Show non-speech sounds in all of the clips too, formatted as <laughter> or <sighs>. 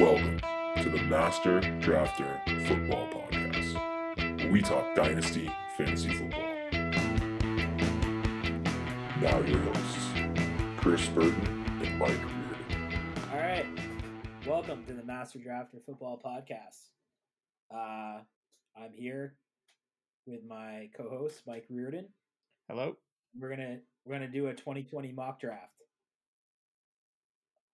Welcome to the Master Drafter Football Podcast, where we talk dynasty fantasy football. Now your hosts, Chris Burton and Mike Reardon. All right. Welcome to the Master Drafter Football Podcast. Uh, I'm here with my co-host Mike Reardon. Hello. We're gonna we're gonna do a 2020 mock draft.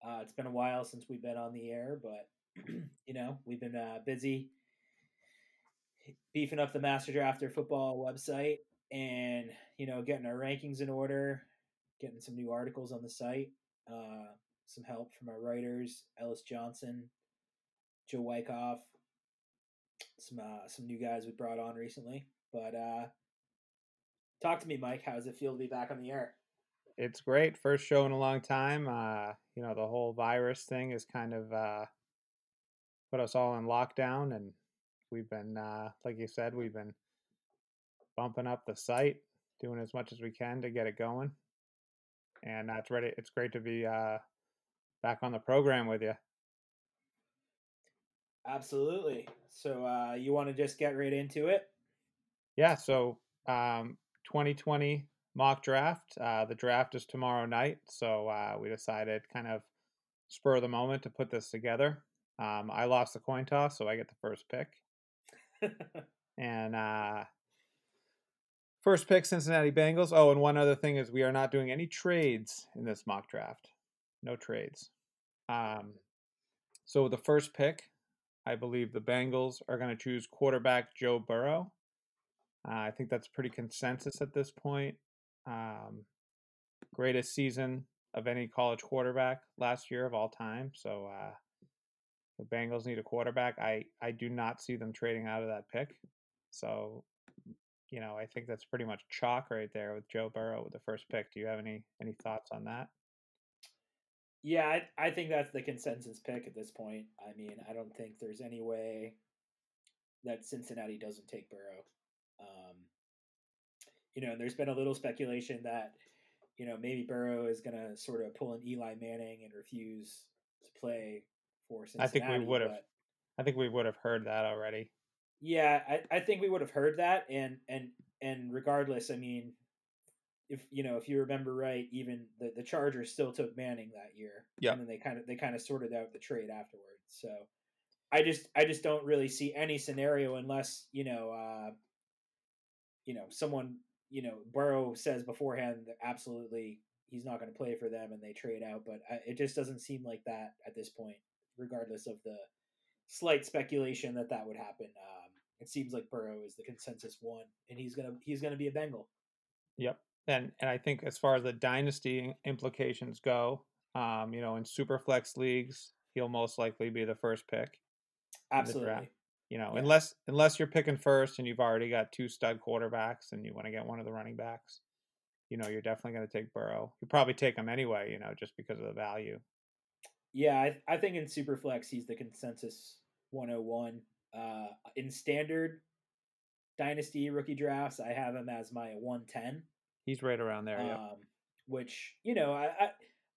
Uh, it's been a while since we've been on the air, but <clears throat> you know we've been uh, busy beefing up the Master Drafter Football website, and you know getting our rankings in order, getting some new articles on the site. Uh, some help from our writers, Ellis Johnson, Joe Wyckoff, some uh, some new guys we brought on recently. But uh, talk to me, Mike. How does it feel to be back on the air? It's great. First show in a long time. Uh, you know, the whole virus thing has kind of uh, put us all in lockdown, and we've been, uh, like you said, we've been bumping up the site, doing as much as we can to get it going. And that's ready. It's great to be uh, back on the program with you. Absolutely. So uh, you want to just get right into it? Yeah. So um, 2020 mock draft. Uh, the draft is tomorrow night, so uh, we decided kind of spur of the moment to put this together. Um, I lost the coin toss, so I get the first pick. <laughs> and uh, first pick, Cincinnati Bengals. Oh, and one other thing is we are not doing any trades in this mock draft. No trades. Um, so the first pick, I believe the Bengals are going to choose quarterback Joe Burrow. Uh, I think that's pretty consensus at this point. Um, greatest season of any college quarterback last year of all time. So uh, the Bengals need a quarterback. I I do not see them trading out of that pick. So you know I think that's pretty much chalk right there with Joe Burrow with the first pick. Do you have any any thoughts on that? Yeah, I, I think that's the consensus pick at this point. I mean, I don't think there's any way that Cincinnati doesn't take Burrow. You know, there's been a little speculation that, you know, maybe Burrow is going to sort of pull an Eli Manning and refuse to play for Cincinnati. I think we would have. I think we would have heard that already. Yeah, I, I think we would have heard that, and and and regardless, I mean, if you know, if you remember right, even the the Chargers still took Manning that year. Yeah, and then they kind of they kind of sorted out the trade afterwards. So, I just I just don't really see any scenario unless you know, uh, you know, someone you know, Burrow says beforehand that absolutely he's not going to play for them and they trade out, but I, it just doesn't seem like that at this point, regardless of the slight speculation that that would happen. Um, it seems like Burrow is the consensus one, and he's gonna he's gonna be a Bengal. Yep, and and I think as far as the dynasty implications go, um, you know, in super flex leagues, he'll most likely be the first pick. Absolutely. You know, yeah. unless unless you're picking first and you've already got two stud quarterbacks and you want to get one of the running backs, you know, you're definitely going to take Burrow. You probably take him anyway, you know, just because of the value. Yeah, I, I think in Superflex he's the consensus 101. Uh, in standard dynasty rookie drafts, I have him as my 110. He's right around there, yeah. Um, which you know, I, I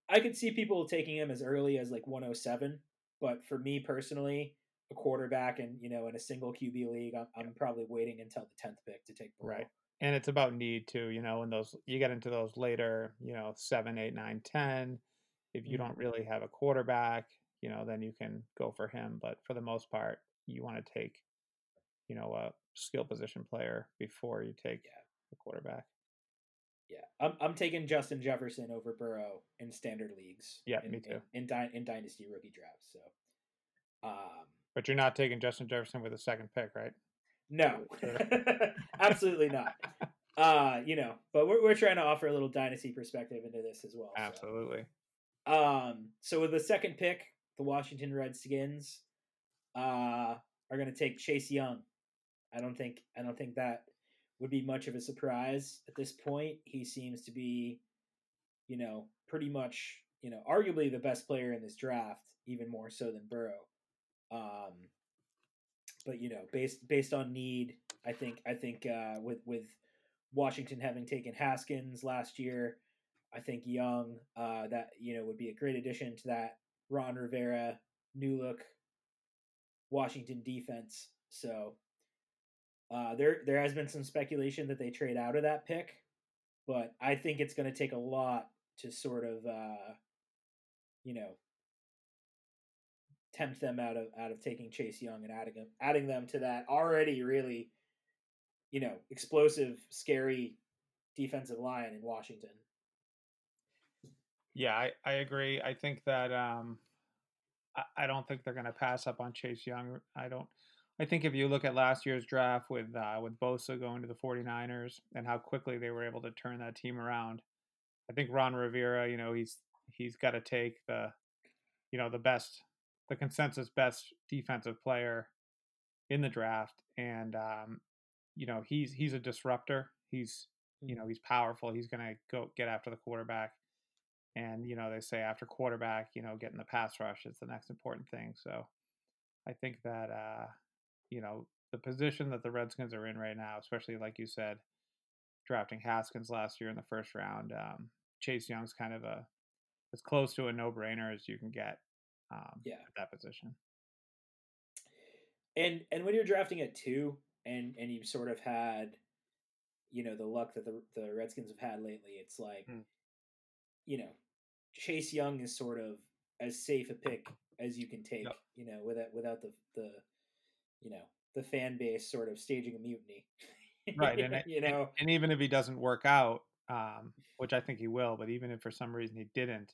I could see people taking him as early as like 107, but for me personally, a quarterback and you know in a single QB league, I'm, I'm probably waiting until the tenth pick to take Burrow. Right, and it's about need too. You know, when those you get into those later, you know, seven, eight, nine, ten. If you mm-hmm. don't really have a quarterback, you know, then you can go for him. But for the most part, you want to take, you know, a skill position player before you take yeah. the quarterback. Yeah, I'm I'm taking Justin Jefferson over Burrow in standard leagues. Yeah, in, me too. In in, in dynasty rookie drafts. So, um, but you're not taking Justin Jefferson with a second pick, right? No, <laughs> <laughs> absolutely not. Uh, you know, but we're we're trying to offer a little dynasty perspective into this as well. Absolutely. So. Um, so with the second pick, the Washington Redskins uh, are going to take Chase Young. I don't think I don't think that would be much of a surprise at this point. He seems to be, you know, pretty much, you know, arguably the best player in this draft, even more so than Burrow. Um, but you know, based based on need, I think I think uh, with with Washington having taken Haskins last year, I think Young uh, that you know would be a great addition to that Ron Rivera new look Washington defense. So uh, there there has been some speculation that they trade out of that pick, but I think it's going to take a lot to sort of uh, you know tempt them out of out of taking Chase Young and adding them adding them to that already really you know explosive, scary defensive line in Washington. Yeah, I, I agree. I think that um, I, I don't think they're going to pass up on Chase Young. I don't. I think if you look at last year's draft with uh, with Bosa going to the 49ers and how quickly they were able to turn that team around, I think Ron Rivera, you know, he's he's got to take the you know the best the consensus best defensive player in the draft and um, you know he's he's a disruptor. He's you know he's powerful. He's going to go get after the quarterback. And you know they say after quarterback you know getting the pass rush is the next important thing. So i think that uh you know the position that the redskins are in right now especially like you said drafting haskins last year in the first round um, chase young's kind of a as close to a no-brainer as you can get um, yeah at that position and and when you're drafting at two and and you've sort of had you know the luck that the the redskins have had lately it's like Hmm. you know chase young is sort of as safe a pick as you can take Yep. you know without without the the you know the fan base sort of staging a mutiny right and, <laughs> you know and even if he doesn't work out um, which i think he will but even if for some reason he didn't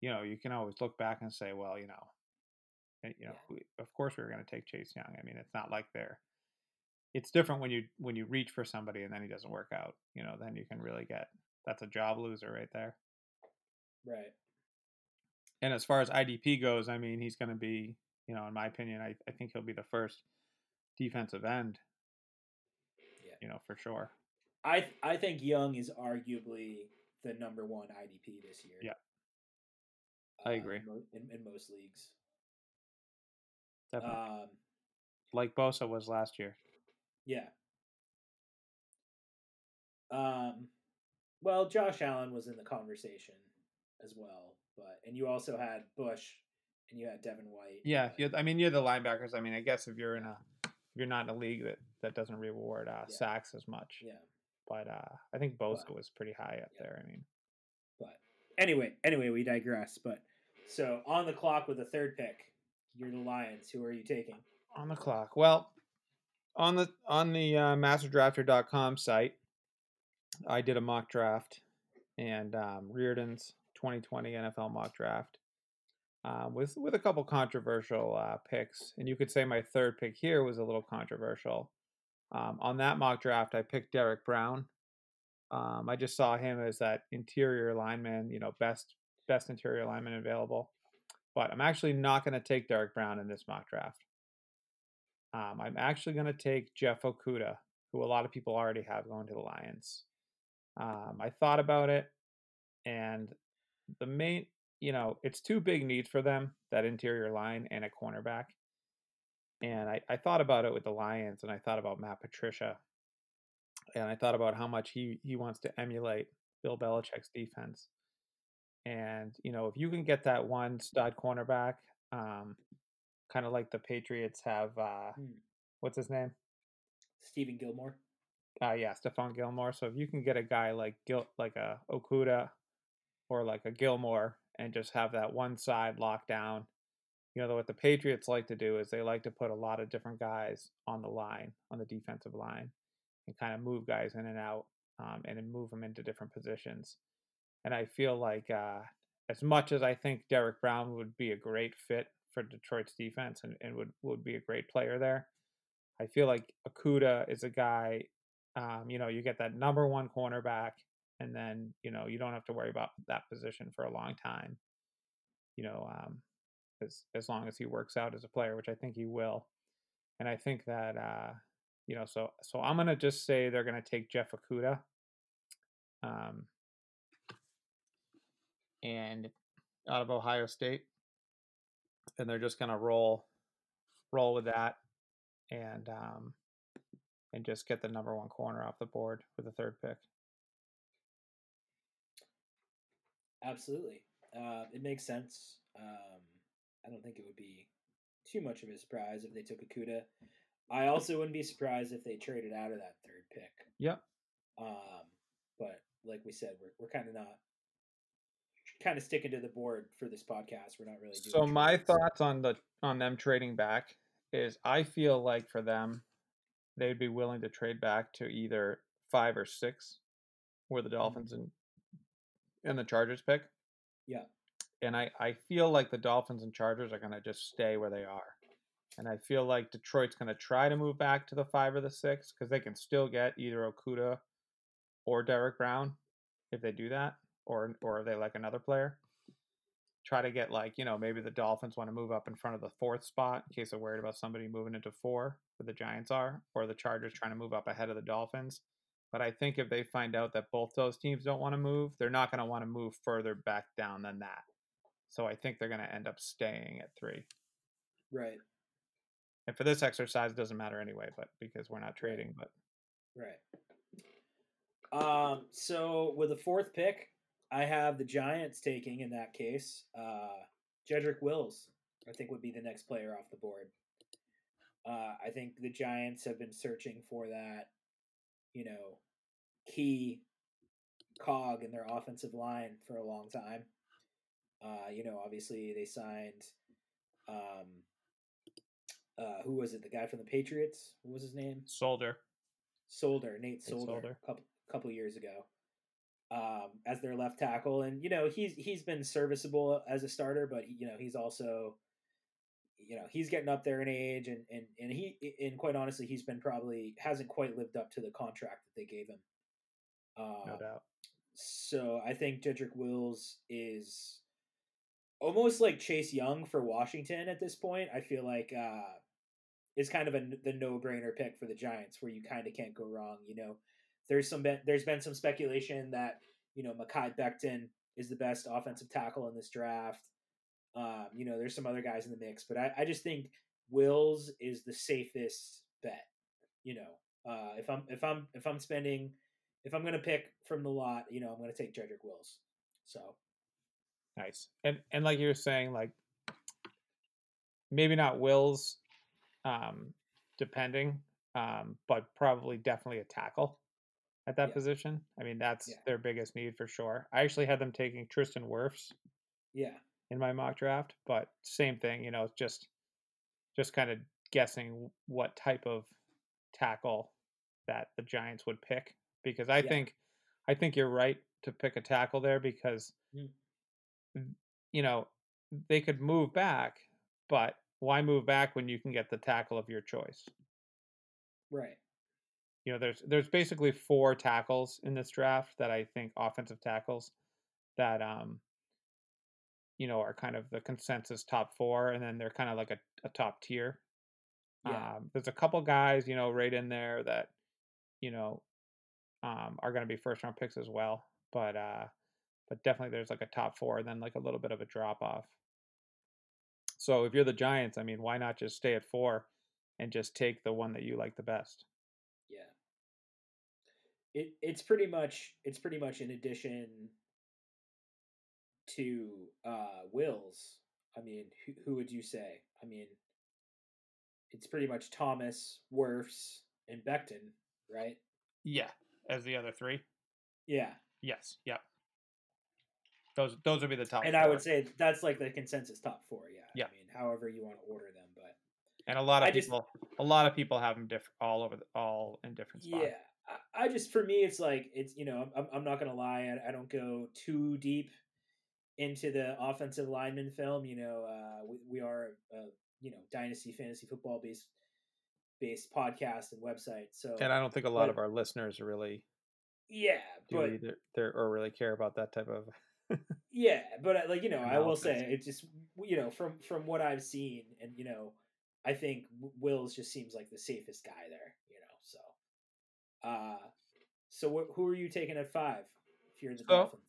you know you can always look back and say well you know eh, you know Yeah. we, of course we were going to take chase young i mean it's not like they're it's different when you when you reach for somebody and then he doesn't work out you know then you can really get that's a job loser right there right and as far as idp goes i mean he's going to be you know in my opinion I, I think he'll be the first defensive end Yeah. you know for sure i th- i think young is arguably the number one idp this year Yeah. I uh, agree. in, in, in most leagues definitely um like bosa was last year Yeah. Um, well, Josh Allen was in the conversation as well, but and you also had Bush and you had Devin White. Yeah, but- you're, I mean, you're the linebackers. I mean, I guess if you're in a, if you're not in a league that that doesn't reward uh, Yeah. sacks as much, yeah. but uh, I think Bosa But- was pretty high up yeah. there. I mean, But anyway, anyway, we digress. But so on the clock with the third pick, you're the Lions. Who are you taking? on the clock. Well, on the on the uh, MasterDrafter.com site, I did a mock draft, and um, Reardon's 2020 NFL mock draft. Uh, with with a couple controversial uh, picks, and you could say my third pick here was a little controversial. Um, on that mock draft, I picked Derrick Brown. Um, I just saw him as that interior lineman, you know, best best interior lineman available. But I'm actually not going to take Derrick Brown in this mock draft. Um, I'm actually going to take Jeff Okudah, who a lot of people already have going to the Lions. Um, I thought about it, and the main, you know, it's two big needs for them that interior line and a cornerback. And I, I thought about it with the Lions, and I thought about Matt Patricia, and I thought about how much he, he wants to emulate Bill Belichick's defense. And, you know, if you can get that one stud cornerback, um, kind of like the Patriots have, uh, Hmm. what's his name? Stephen Gilmore. Uh, yeah, Stephon Gilmore. So if you can get a guy like Gil, like a Okudah or like a Gilmore and just have that one side locked down, you know, what the Patriots like to do is they like to put a lot of different guys on the line, on the defensive line, and kind of move guys in and out um, and then move them into different positions. And I feel like uh, as much as I think Derrick Brown would be a great fit for Detroit's defense and, and would, would be a great player there, I feel like Okudah is a guy, um, you know, you get that number one cornerback, and then, you know, you don't have to worry about that position for a long time, you know, um, as, as long as he works out as a player, which I think he will. And I think that, uh, you know, so so I'm gonna just say they're gonna take Jeff Okudah, um, and out of Ohio State, and they're just gonna roll roll with that, and um, and just get the number one corner off the board for the third pick. Absolutely. Uh, it makes sense. Um, I don't think it would be too much of a surprise if they took Okudah. I also wouldn't be surprised if they traded out of that third pick. Yep. Um, but like we said, we're we're kind of not kind of sticking to the board for this podcast. We're not really. Doing So my trades. thoughts on the on them trading back is I feel like for them, they'd be willing to trade back to either five or six, where the mm-hmm. Dolphins and and the Chargers pick. Yeah. And I I feel like the Dolphins and Chargers are gonna just stay where they are, and I feel like Detroit's gonna try to move back to the five or the six because they can still get either Okudah or Derrick Brown if they do that, or or if they like another player try to get like you know maybe the Dolphins want to move up in front of the fourth spot in case they're worried about somebody moving into four, where the Giants are, or the Chargers trying to move up ahead of the Dolphins. But I think if they find out that both those teams don't want to move, they're not going to want to move further back down than that. So I think they're going to end up staying at three. right, And for this exercise, it doesn't matter anyway, but because we're not trading. But right. Um. So with the fourth pick, I have the Giants taking in that case. Uh, Jedrick Wills, I think, would be the next player off the board. Uh, I think the Giants have been searching for that, you know, key cog in their offensive line for a long time. Uh, you know, obviously they signed, um, uh, who was it? The guy from the Patriots. What was his name? Solder. Solder, Nate Solder, Solder. a couple couple years ago, um, as their left tackle, and you know he's he's been serviceable as a starter, but he, you know he's also, you know, he's getting up there in age, and and and he and quite honestly, he's been probably hasn't quite lived up to the contract that they gave him. no Um, doubt. so I think Jedrick Wills is almost like Chase Young for Washington at this point. I feel like uh, is kind of a, the no brainer pick for the Giants, where you kind of can't go wrong. You know, there's some be- there's been some speculation that you know Mekhi Becton is the best offensive tackle in this draft. Um, you know, there's some other guys in the mix, but I, I just think Wills is the safest bet. You know, uh, if I'm if I'm if I'm spending if I'm gonna pick from the lot, you know, I'm gonna take Jedrick Wills. So Nice. And and like you were saying, like maybe not Wills, um, depending, um, but probably definitely a tackle at that Yeah. position. I mean, that's Yeah. their biggest need for sure. I actually had them taking Tristan Wirfs yeah, in my mock draft, but same thing, you know, just just kind of guessing what type of tackle that the Giants would pick because I Yeah. think I think you're right to pick a tackle there because Mm. you know, they could move back, but why move back when you can get the tackle of your choice? right. You know, there's there's basically four tackles in this draft that I think offensive tackles that um you know are kind of the consensus top four, and then they're kind of like a, a top tier. Yeah. Um, there's a couple guys, you know, right in there that you know um, are going to be first round picks as well, but uh, but definitely there's like a top four, and then like a little bit of a drop off. So if you're the Giants, I mean, why not just stay at four and just take the one that you like the best? It it's pretty much it's pretty much in addition to uh Wills. I mean, who, who would you say? I mean, it's pretty much Thomas, Wirfs, and Becton, right? Yeah, as the other three. Yeah. Yes. Yep. Those those would be the top. And I would say that's like the consensus top four, yeah. Yeah. I mean, however you want to order them, but and a lot of I just- people, a lot of people have them diff- all over, the, all in different spots. Yeah, I, just for me, it's like it's you know I'm I'm not gonna lie, I, I don't go too deep into the offensive lineman film. You know, uh, we we are a you know dynasty fantasy football based based podcast and website. So And I don't think a lot But- of our listeners really yeah, do but either, they're, or really care about that type of. <laughs> yeah, but uh, like you know, I will say it just you know from from what I've seen, and you know, I think Wills just seems like the safest guy there. You know. Uh, so wh- who are you taking at five? If you're the So, Dolphins.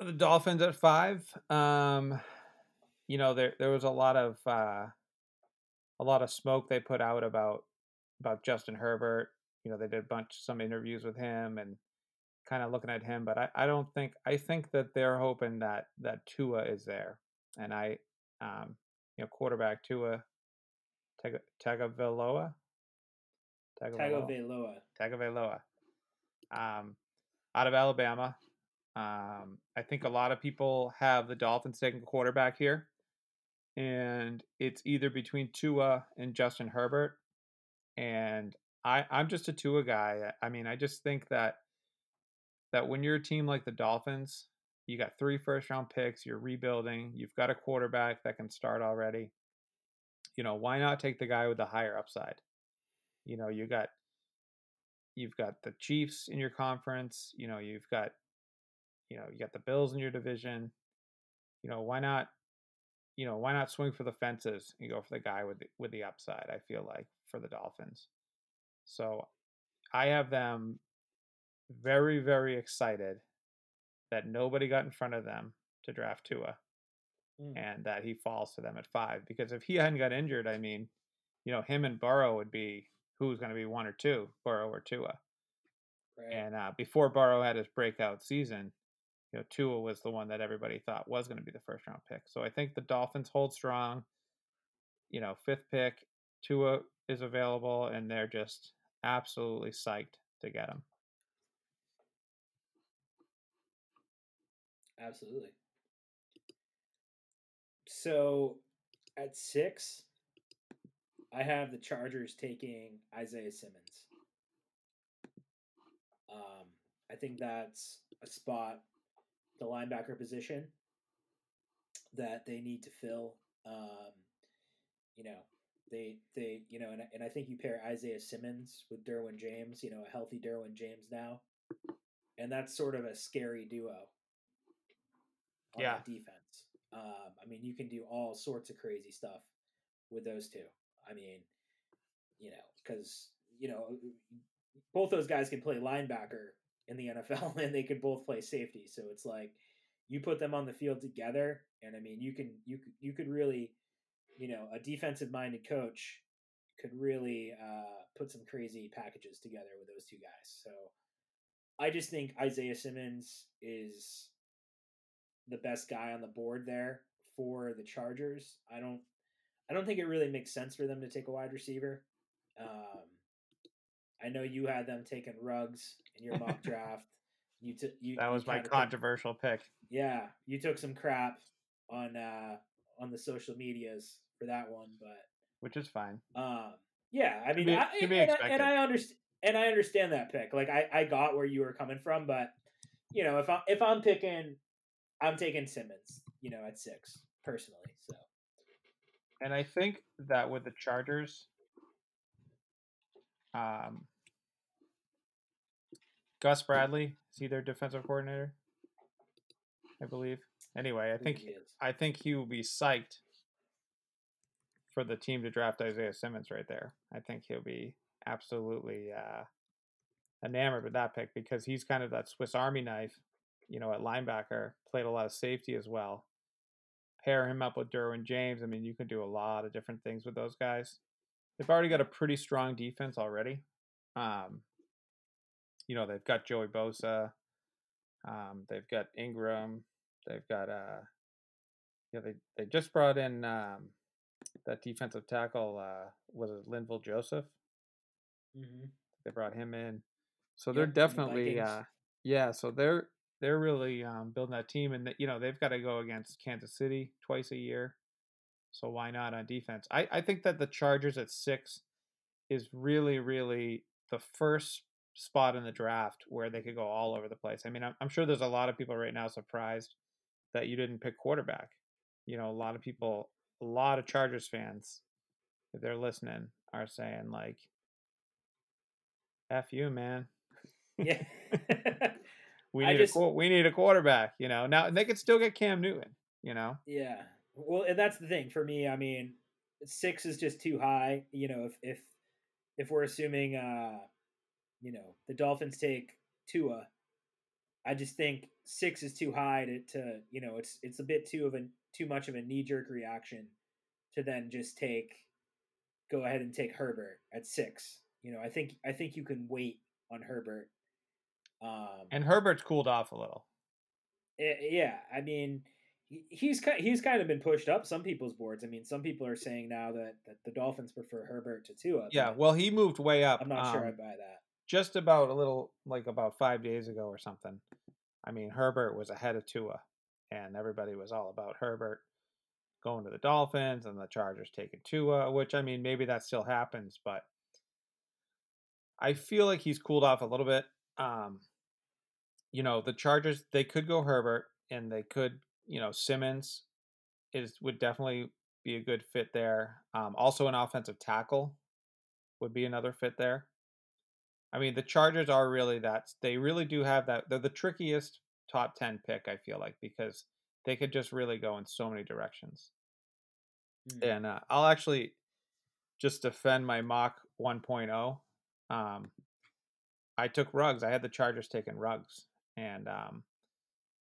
The Dolphins at five. Um, you know, there there was a lot of uh, a lot of smoke they put out about about Justin Herbert. You know, they did a bunch some interviews with him and kind of looking at him, but I, I don't think I think that they're hoping that that Tua is there, and I, um, you know, quarterback Tua Taga- Tagovailoa. Tagovailoa. Tagovailoa. Um, out of Alabama. Um, I think a lot of people have the Dolphins taking quarterback here, and it's either between Tua and Justin Herbert. And I, I'm just a Tua guy. I mean, I just think that that when you're a team like the Dolphins, you got three first round picks, you're rebuilding, you've got a quarterback that can start already. You know, why not take the guy with the higher upside? You know, you got you've got the Chiefs in your conference, you know, you've got you know, you got the Bills in your division. You know, why not you know, why not swing for the fences and go for the guy with the, with the upside, I feel like for the Dolphins. So, I have them very very excited that nobody got in front of them to draft Tua Mm. and that he falls to them at 5 because if he hadn't got injured, I mean, you know, him and Burrow would be who's going to be one or two, Burrow or Tua. Right. And uh, before Burrow had his breakout season, you know, Tua was the one that everybody thought was going to be the first round pick. So I think the Dolphins hold strong. You know, fifth pick, Tua is available, and they're just absolutely psyched to get him. Absolutely. So at six, I have the Chargers taking Isaiah Simmons. Um, I think that's a spot, the linebacker position, that they need to fill. Um, you know, they they you know, and and I think you pair Isaiah Simmons with Derwin James. You know, a healthy Derwin James now, and that's sort of a scary duo on Yeah. defense. Um, I mean, you can do all sorts of crazy stuff with those two. I mean, you know, because you know, both those guys can play linebacker in the NFL, <laughs> and they could both play safety. So it's like you put them on the field together, and I mean, you can you you could really, you know, a defensive minded coach could really uh, put some crazy packages together with those two guys. So I just think Isaiah Simmons is the best guy on the board there for the Chargers. I don't I don't think it really makes sense for them to take a wide receiver. Um, I know you had them taking Ruggs in your mock <laughs> draft. You took you That was my kinda took- controversial pick. yeah, you took some crap on uh on the social medias for that one, but which is fine. um, yeah, I mean, be- I, and, I, and I understand, and I understand that pick. Like, I, I got where you were coming from, but you know, if I if I'm picking, I'm taking Simmons. You know, at six personally. So And I think that with the Chargers, um, Gus Bradley is he their defensive coordinator? I believe. Anyway, I think he. I think he will be psyched for the team to draft Isaiah Simmons right there. I think he'll be absolutely uh, enamored with that pick because he's kind of that Swiss Army knife, you know, at linebacker, played a lot of safety as well. Pair him up with Derwin James. I mean, you can do a lot of different things with those guys. They've already got a pretty strong defense already. Um, you know, they've got Joey Bosa. Um, they've got Ingram. They've got uh, yeah, they they just brought in um, that defensive tackle. Uh, was it Linval Joseph? Mhm. They brought him in, so they're Yep, from the definitely Vikings. uh, yeah. So they're they're really um, building that team, and you know they've got to go against Kansas City twice a year. So why not on defense? I, I think that the Chargers at six is really really the first spot in the draft where they could go all over the place. I mean, I'm, I'm sure there's a lot of people right now surprised that you didn't pick quarterback. You know, a lot of people, a lot of Chargers fans, if they're listening, are saying like, "F you, man. yeah. <laughs> <laughs> We need just- a we need a quarterback." You know, now they could still get Cam Newton. You know, Yeah. Well, and that's the thing for me. I mean, six is just too high. You know, if if if we're assuming, uh, you know, the Dolphins take Tua, I just think six is too high to, to you know, it's it's a bit too of a too much of a knee jerk reaction to then just take go ahead and take Herbert at six. You know, I think I think you can wait on Herbert. Um, and Herbert's cooled off a little. Eh, yeah, I mean, he's he's kind of been pushed up some people's boards. I mean, some people are saying now that, that the Dolphins prefer Herbert to Tua. Yeah, well, he moved way up. I'm not sure I um, buy that. just about a little like about five days ago or something. I mean, Herbert was ahead of Tua, and everybody was all about Herbert going to the Dolphins and the Chargers taking Tua, which I mean, maybe that still happens, but I feel like he's cooled off a little bit. Um, you know, the Chargers they could go Herbert and they could, you know, Simmons is would definitely be a good fit there. Um, also, an offensive tackle would be another fit there. I mean, the Chargers are really that they really do have that. They're the trickiest top 10 pick, I feel like, because they could just really go in so many directions. Mm. And uh, I'll actually just defend my mock 1.0. Um, I took Ruggs. I had the Chargers taking Ruggs. And um,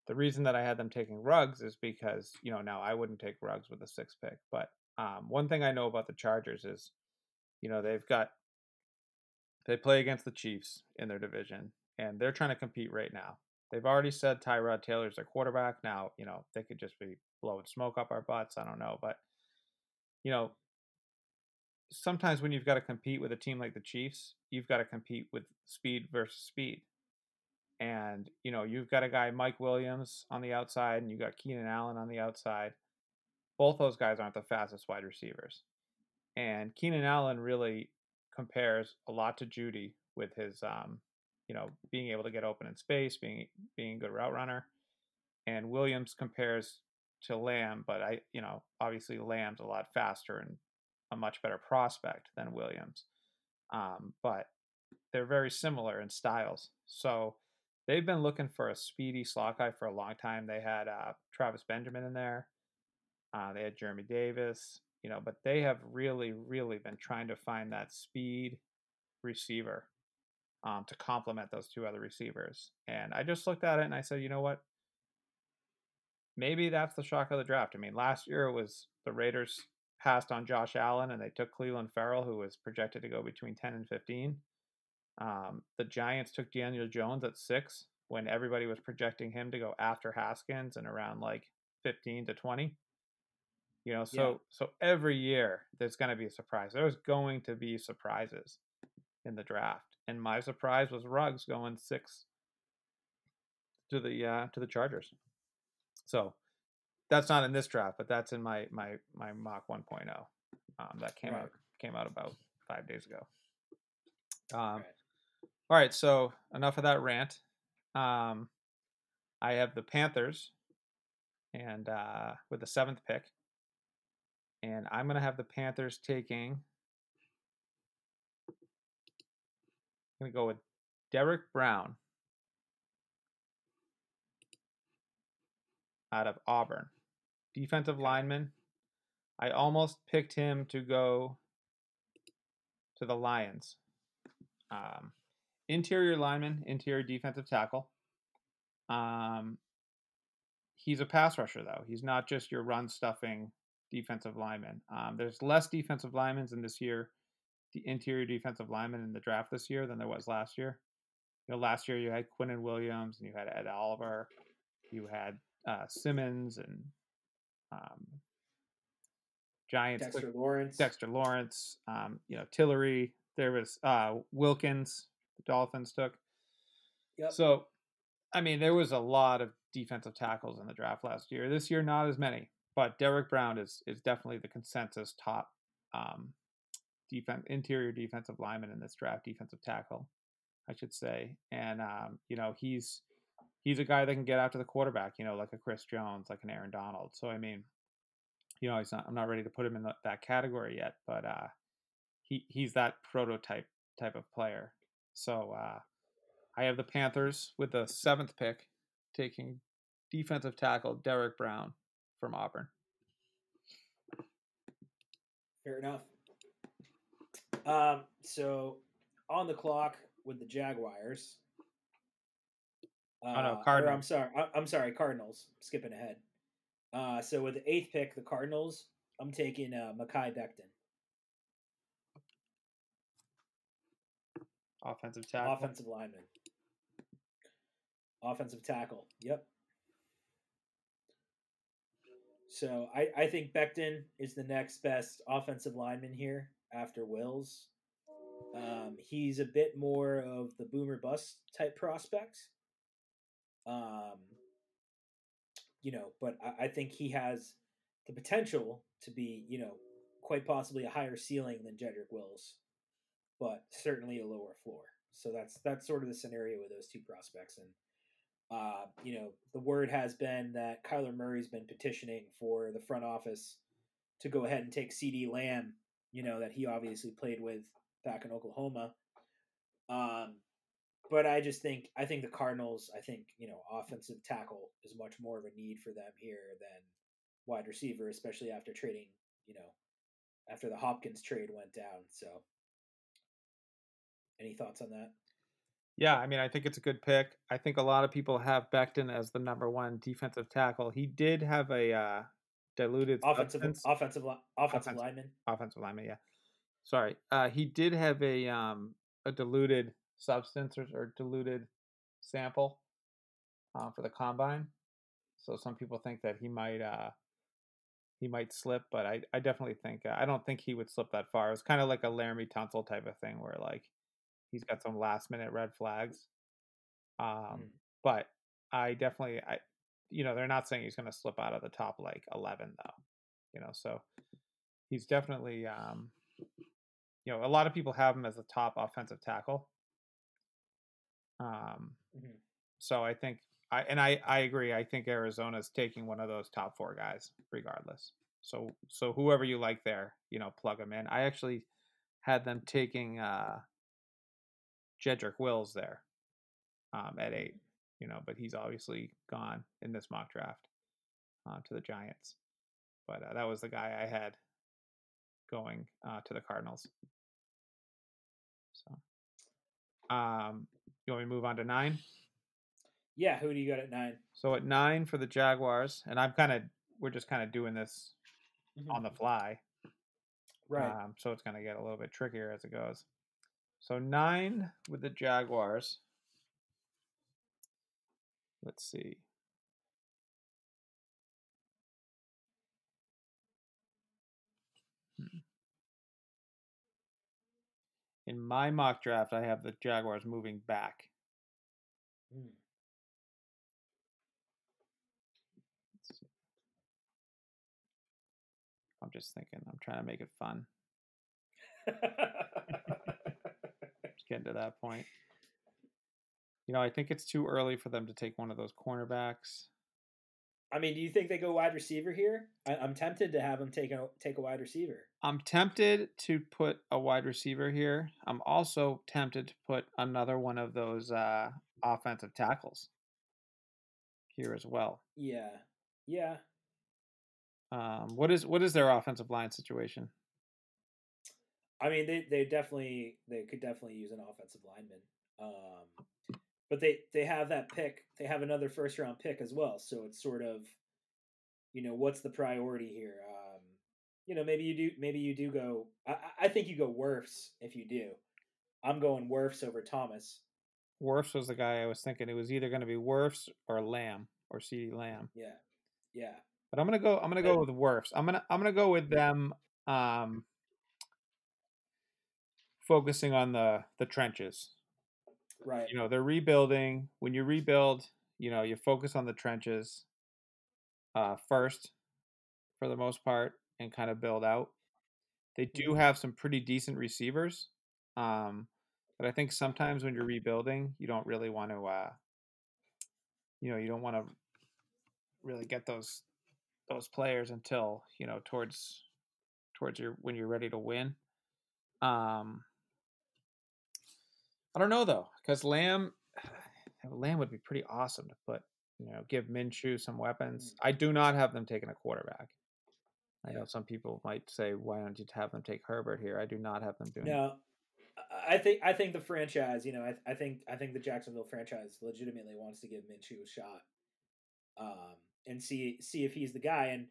the reason that I had them taking Ruggs is because, you know, now I wouldn't take Ruggs with a six pick. But um, one thing I know about the Chargers is, you know, they've got they play against the Chiefs in their division, and they're trying to compete right now. They've already said Tyrod Taylor's their quarterback. Now, you know, they could just be blowing smoke up our butts. I don't know. But, you know, sometimes when you've got to compete with a team like the Chiefs, you've got to compete with speed versus speed. And, you know, you've got a guy, Mike Williams, on the outside, and you've got Keenan Allen on the outside. Both those guys aren't the fastest wide receivers. And Keenan Allen really compares a lot to Jeudy with his, um, you know, being able to get open in space, being being a good route runner. And Williams compares to Lamb, but I, you know, obviously Lamb's a lot faster and a much better prospect than Williams. Um, but they're very similar in styles. So they've been looking for a speedy slot guy for a long time. They had uh, Travis Benjamin in there. Uh, they had Geremy Davis, you know, but they have really, really been trying to find that speed receiver um, to complement those two other receivers. And I just looked at it and I said, you know what? Maybe that's the shock of the draft. I mean, last year it was the Raiders passed on Josh Allen and they took Cleveland Ferrell, who was projected to go between 10 and 15. Um, the Giants took Daniel Jones at six when everybody was projecting him to go after Haskins and around like 15 to 20. You know, so Yeah. so every year there's going to be a surprise. There's going to be surprises in the draft, and my surprise was Ruggs going six to the uh, to the Chargers. So that's not in this draft, but that's in my my my mock 1.0 um, that came Right. out came out about five days ago. Um, Right. All right, so enough of that rant. Um, I have the Panthers, and uh, with the seventh pick, and I'm gonna have the Panthers taking. I'm gonna go with Derrick Brown out of Auburn, defensive lineman. I almost picked him to go to the Lions. Um, interior lineman, interior defensive tackle. Um, he's a pass rusher though. He's not just your run stuffing defensive lineman. Um, there's less defensive linemen in this year, the interior defensive lineman in the draft this year than there was last year. You know, last year you had Quinnen Williams and you had Ed Oliver, you had uh, Simmons and um, Giants. took- Dexter Lawrence. Dexter Lawrence, um, you know, Tillery. There was uh, Wilkins, the Dolphins took. Yep. So, I mean, there was a lot of defensive tackles in the draft last year. This year, not as many, but Derrick Brown is is definitely the consensus top um, defense interior defensive lineman in this draft, defensive tackle, I should say. And um, you know, he's he's a guy that can get after the quarterback, you know, like a Chris Jones, like an Aaron Donald. So, I mean, you know, he's not. I'm not ready to put him in the, that category yet, but uh, he he's that prototype type of player. So uh, I have the Panthers with the seventh pick, taking defensive tackle Derrick Brown from Auburn. Fair enough. Um, so on the clock with the Jaguars. Uh, Oh, no, or Cardinals. I'm sorry. I- I'm sorry, Cardinals. Skipping ahead. Uh, so with the eighth pick, the Cardinals, I'm taking uh, Mekhi Becton, Offensive tackle. offensive lineman, offensive tackle. Yep. So I, I think Becton is the next best offensive lineman here after Wills. Um, he's a bit more of the boomer bust type prospect. Um, you know, but I, I think he has the potential to be, you know, quite possibly a higher ceiling than Jedrick Wills, but certainly a lower floor. So that's that's sort of the scenario with those two prospects. And uh, you know, the word has been that Kyler Murray's been petitioning for the front office to go ahead and take CeeDee Lamb, you know, that he obviously played with back in Oklahoma. Um, but I just think I think the Cardinals, I think, you know, offensive tackle is much more of a need for them here than wide receiver, especially after trading, you know, after the Hopkins trade went down. So any thoughts on that? Yeah, I mean, I think it's a good pick. I think a lot of people have Becton as the number one defensive tackle. He did have a uh, diluted offensive substance. offensive offensive Offensive. lineman. offensive lineman. Yeah, sorry. Uh, he did have a um a diluted substance or, or diluted sample uh, for the combine. So some people think that he might uh he might slip, but I I definitely think uh, I don't think he would slip that far. It was kind of like a Laremy Tunsil type of thing where like he's got some last minute red flags. Um, Mm. but I definitely I you know they're not saying he's going to slip out of the top like eleven though. You know, so he's definitely um you know, a lot of people have him as a top offensive tackle. Um, Mhm. so I think I and I I agree. I think Arizona's taking one of those top four guys, regardless. So so whoever you like there, you know, plug them in. I actually had them taking uh Jedrick Wills there um, at eight, you know, but he's obviously gone in this mock draft uh, to the Giants. But uh, that was the guy I had going uh, to the Cardinals. So, um, you want me to move on to nine? Yeah, who do you got at nine? So at nine for the Jaguars, and I'm kind of we're just kind of doing this on the fly, right. um, so it's going to get a little bit trickier as it goes. So nine with the Jaguars. Let's see. In my mock draft, I have the Jaguars moving back. Mm. I'm just thinking. I'm trying to make it fun. <laughs> It's getting to that point. You know, I think it's too early for them to take one of those cornerbacks. I mean, do you think they go wide receiver here? I, I'm tempted to have them take a take a wide receiver. I'm tempted to put a wide receiver here. I'm also tempted to put another one of those uh, offensive tackles here as well. Yeah, yeah. Um, what is what is their offensive line situation? I mean, they they definitely they could definitely use an offensive lineman. Um, but they they have that pick. They have another first round pick as well. So it's sort of, you know, what's the priority here? Um, you know, maybe you do maybe you do go. I, I- think you go Wirfs if you do. I'm going Wirfs over Thomas. Wirfs was the guy I was thinking. It was either going to be Wirfs or Lamb or CeeDee Lamb. Yeah, yeah. But I'm gonna go. I'm gonna go with Wirfs. I'm gonna I'm gonna go with them. Um, focusing on the the trenches. Right. You know, they're rebuilding. When you rebuild, you know, you focus on the trenches uh, first, for the most part, and kind of build out. They do Mhm. have some pretty decent receivers, um, but I think sometimes when you're rebuilding, you don't really want to, uh, you know, you don't want to really get those those players until you know towards towards your when you're ready to win. Um, I don't know though, because Lamb <sighs> Lamb would be pretty awesome to put. You know, give Minshew some weapons. I do not have them taking a quarterback. I know some people might say, "Why don't you have them take Herbert here?" I do not have them doing. No, I- I think I think the franchise, you know, I, I think I think the Jacksonville franchise legitimately wants to give Minshew a shot, um, and see see if he's the guy, and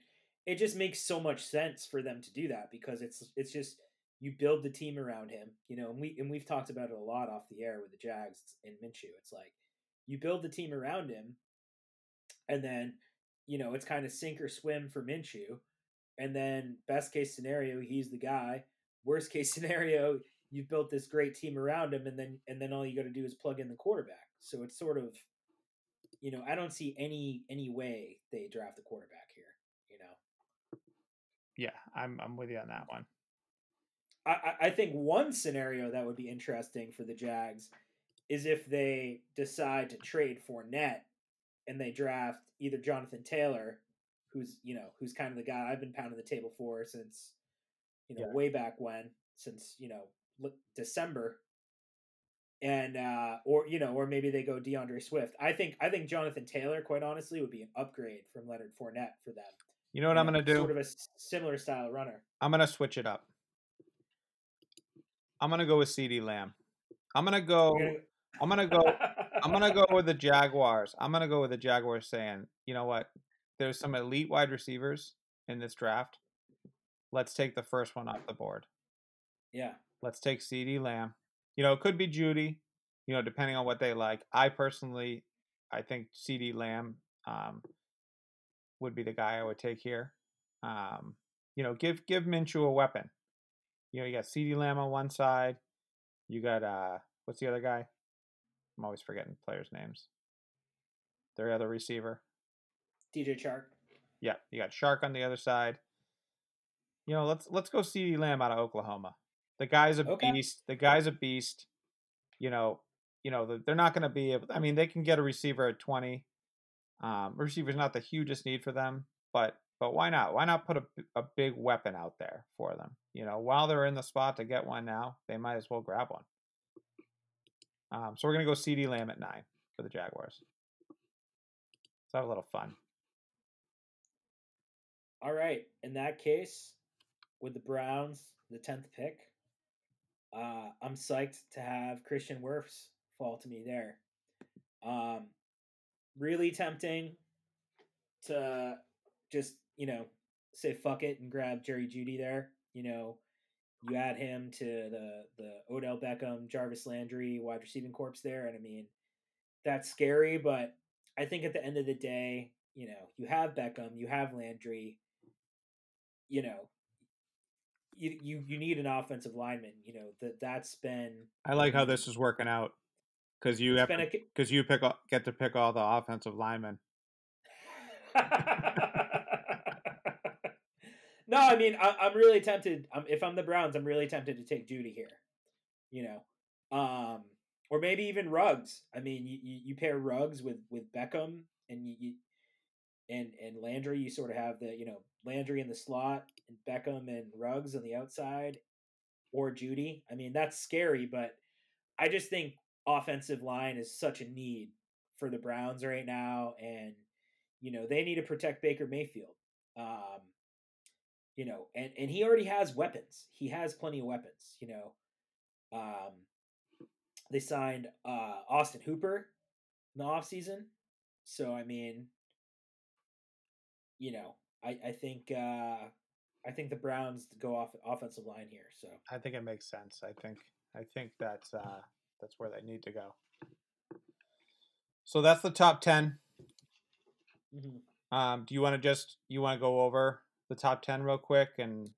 it just makes so much sense for them to do that because it's it's just you build the team around him, you know, and we and we've talked about it a lot off the air with the Jags and Minshew. It's like you build the team around him, and then you know, it's kind of sink or swim for Minshew. And then best case scenario, he's the guy. Worst case <laughs> scenario, you've built this great team around him, and then and then all you got to do is plug in the quarterback. So it's sort of, you know, I don't see any any way they draft a quarterback here. You know, Yeah, I'm I'm with you on that one. I I- think one scenario that would be interesting for the Jags is if they decide to trade Fournette and they draft either Jonathan Taylor, who's you know who's kind of the guy I've been pounding the table for since you know Yeah. way back when, since you know December, and uh, or you know or maybe they go D'Andre Swift. I think I think Jonathan Taylor, quite honestly, would be an upgrade from Leonard Fournette for them. You know what You I'm gonna do? Sort of a similar style runner. I'm gonna switch it up. I'm gonna go with CeeDee Lamb. I'm gonna go. I'm gonna go. I'm gonna go with the Jaguars. I'm gonna go with the Jaguars saying, you know what? There's some elite wide receivers in this draft. Let's take the first one off the board. yeah. Let's take CeeDee Lamb. You know, it could be Jeudy, you know, depending on what they like. I personally I think CeeDee Lamb um, would be the guy I would take here. Um, you know, give give Minshew a weapon. You know, you got CeeDee Lamb on one side. You got uh what's the other guy? I'm always forgetting players' names. Their other receiver. DJ Chark. Yeah, you got Chark on the other side. You know, let's let's go CeeDee Lamb out of Oklahoma. The guy's a Okay. beast. The guy's a beast. You know, you know the- they're not going to be able. I mean, they can get a receiver at twenty. Um, receiver's not the hugest need for them, but but why not? Why not put a, a big weapon out there for them? You know, while they're in the spot to get one now, they might as well grab one. Um, so we're gonna go CeeDee Lamb at nine for the Jaguars. Let's have a little fun. All right. In that case, with the Browns, the tenth pick, uh, I'm psyched to have Tristan Wirfs fall to me there. Um, really tempting to just you know say fuck it and grab Jerry Jeudy there. You know, you add him to the the Odell Beckham, Jarvis Landry wide receiving corps there, and I mean that's scary, but I think at the end of the day, you know, you have Beckham, you have Landry, you know, you you, you need an offensive lineman. You know that that's been I like how this is working out because you have it's been a because you pick get to pick all the offensive linemen. <laughs> no, I mean I, I'm really tempted. Um, if I'm the Browns, I'm really tempted to take Jeudy here. You know, um, or maybe even Ruggs. I mean, you, you, you pair Ruggs with with Beckham and you, you and and Landry. You sort of have the you know Landry in the slot and Beckham and Ruggs on the outside, or Jeudy. I mean, that's scary, but I just think offensive line is such a need for the Browns right now, and you know they need to protect Baker Mayfield. Um, you know, and and he already has weapons. He has plenty of weapons. You know, um, they signed uh, Austin Hooper in the offseason. so I mean, you know, I I think uh, I think the Browns go off offensive line here. So I think it makes sense. I think I think that's uh, that's where they need to go. So that's the top ten. mhm. Um, do you want to just you want to go over the top ten real quick, and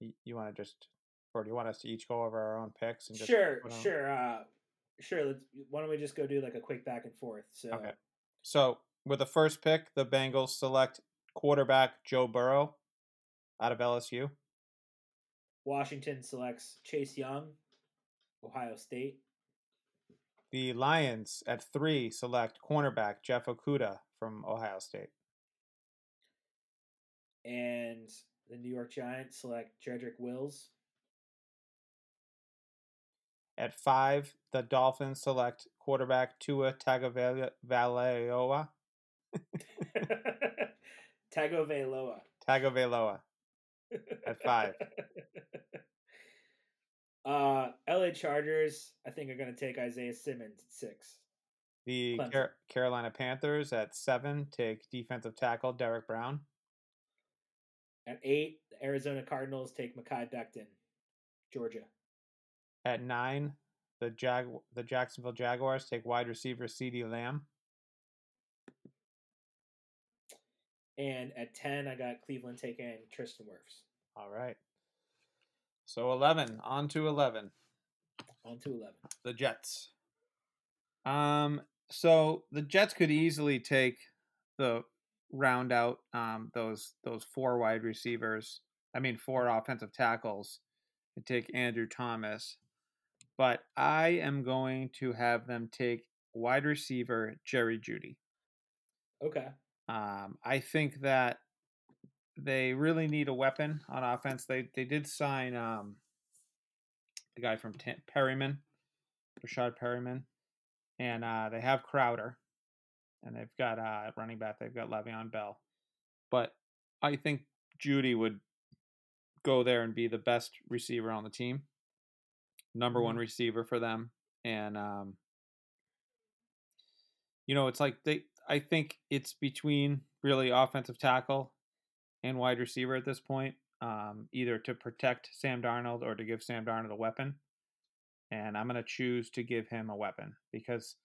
y- you want to just, or do you want us to each go over our own picks and just sure, sure, uh, sure. Let's. Why don't we just go do like a quick back and forth? So Okay. So with the first pick, the Bengals select quarterback Joe Burrow out of LSU. Washington selects Chase Young, Ohio State. The Lions at three select cornerback Jeff Okudah from Ohio State. And the New York Giants select Jedrick Wills. At five, the Dolphins select quarterback Tua Tagovailoa. <laughs> Tagovailoa. Tagovailoa. At five. <laughs> Uh, LA Chargers, I think, are going to take Isaiah Simmons at six. The Car- Carolina Panthers at seven take defensive tackle Derrick Brown. At eight, the Arizona Cardinals take Mekhi Becton, Georgia. At nine, the Jag the Jacksonville Jaguars take wide receiver CeeDee Lamb. And at 10, I got Cleveland taking Tristan Wirfs. All right. So 11, on to 11. On to 11. The Jets. Um, so the Jets could easily take the round out um, those those four wide receivers. I mean, four offensive tackles and take Andrew Thomas. But I am going to have them take wide receiver Jerry Jeudy. Okay. Um, I think that they really need a weapon on offense. They they did sign um, the guy from T- Perriman, Rashad Perriman, and uh, they have Crowder, and they've got uh, running back. They've got Le'Veon Bell, but I think Jeudy would go there and be the best receiver on the team, number one receiver for them, and um, you know it's like they. I think it's between really offensive tackle and wide receiver at this point, um, either to protect Sam Darnold or to give Sam Darnold a weapon. And I'm going to choose to give him a weapon because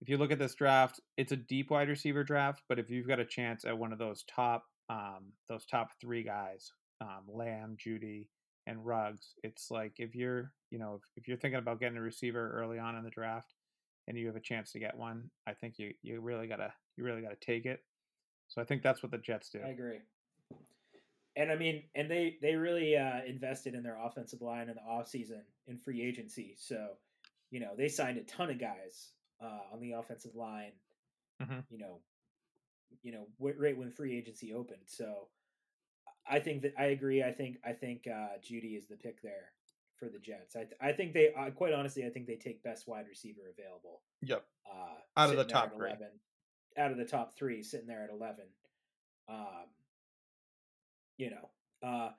if you look at this draft, it's a deep wide receiver draft. But if you've got a chance at one of those top, um, those top three guys, um, Lamb, Jeudy, and Ruggs, it's like if you're, you know, if, if you're thinking about getting a receiver early on in the draft, and you have a chance to get one, I think you you really gotta you really gotta take it. So I think that's what the Jets do. I agree. And I mean, and they they really uh, invested in their offensive line in the offseason in free agency. So, you know, they signed a ton of guys uh, on the offensive line. Mhm. You know, you know, w- right when free agency opened. So, I think that I agree. I think I think uh, Jeudy is the pick there for the Jets. I th- I think they uh, quite honestly, I think they take best wide receiver available. Yep. Uh, Out of the top three. 11. Out of the top three, sitting there at eleven. Um, you know, uh,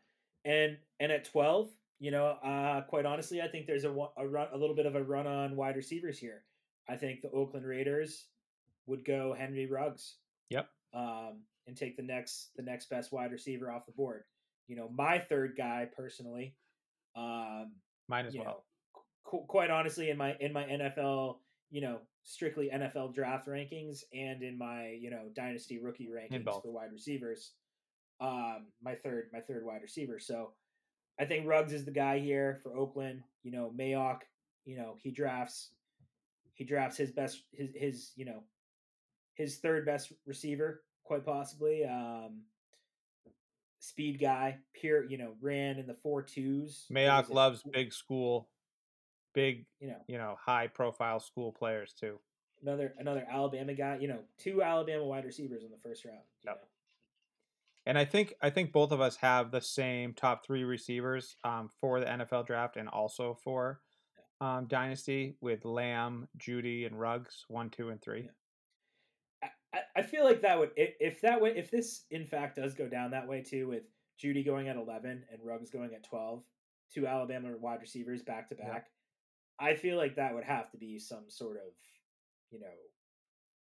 and and at twelve, you know, uh, quite honestly, I think there's a a, run, a little bit of a run on wide receivers here. I think the Oakland Raiders would go Henry Ruggs Yep. um, and take the next the next best wide receiver off the board. You know, my third guy personally, um, Mine as well. know, qu- quite honestly, in my in my NFL, you know, strictly NFL draft rankings, and in my you know dynasty rookie rankings for wide receivers, um, my third my third wide receiver. So, I think Ruggs is the guy here for Oakland. You know, Mayock, you know, he drafts he drafts his best his his you know his third best receiver quite possibly. Um, speed guy, pure you know, ran in the four twos. Mayock it? loves big school, big you know you know high profile school players too. another another Alabama guy. You know, two Alabama wide receivers in the first round. Yep. know? And I think I think both of us have the same top three receivers um, for the NFL draft and also for um, Dynasty with Lamb, Jeudy, and Ruggs one, two, and three. Yeah. I, I- feel like that would if, that way if this in fact does go down that way too with Jeudy going at eleven and Ruggs going at twelve, two Alabama wide receivers back to back. I feel like that would have to be some sort of, you know,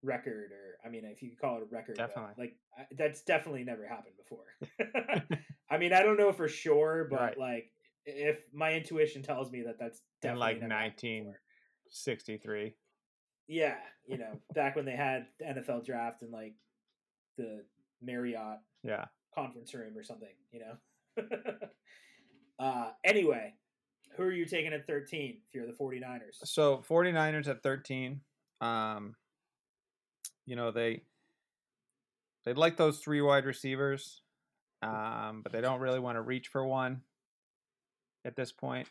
record or I mean, if you could call it a record, Definitely. like I- that's definitely never happened before. <laughs> <laughs> I mean, I don't know for sure, but Right. like if my intuition tells me that that's In like never happened 19 before. sixty three. Yeah, you <laughs> know, back when they had the NFL draft in like the Marriott Yeah. conference room or something, you know. <laughs> uh anyway, who are you taking at 13 if you're the 49ers? So 49ers at 13. Um, you know, they they like those three wide receivers, um, but they don't really want to reach for one at this point.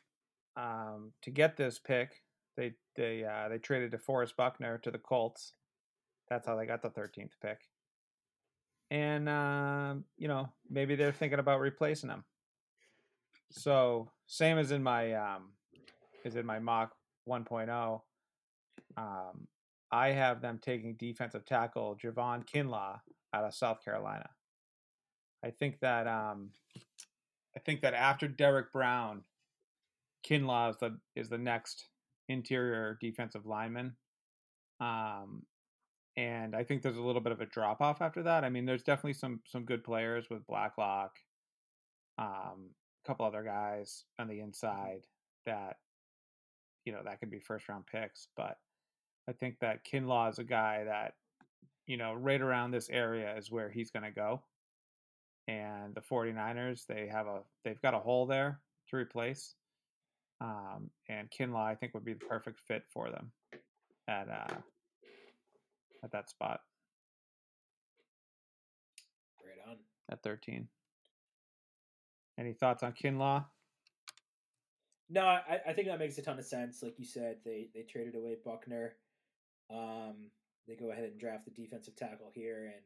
Um, to get this pick, they they uh, they traded DeForest Buckner to the Colts. That's how they got the 13th pick. And um, you know, maybe they're thinking about replacing him. So same as in my um, is in my mock 1.0. Um, I have them taking defensive tackle Javon Kinlaw out of South Carolina. I think that um, I think that after Derrick Brown, Kinlaw is the is the next interior defensive lineman. Um, and I think there's a little bit of a drop off after that. I mean, there's definitely some some good players with Blacklock, um, a couple other guys on the inside that you know that could be first round picks, but I think that Kinlaw is a guy that you know, right around this area is where he's going to go. And the 49ers, they have a they've got a hole there to replace. Um, and Kinlaw, I think, would be the perfect fit for them at uh, at that spot Right on. at 13. Any thoughts on Kinlaw? No, I, I think that makes a ton of sense. Like you said, they they traded away Buckner. Um, they go ahead and draft the defensive tackle here, and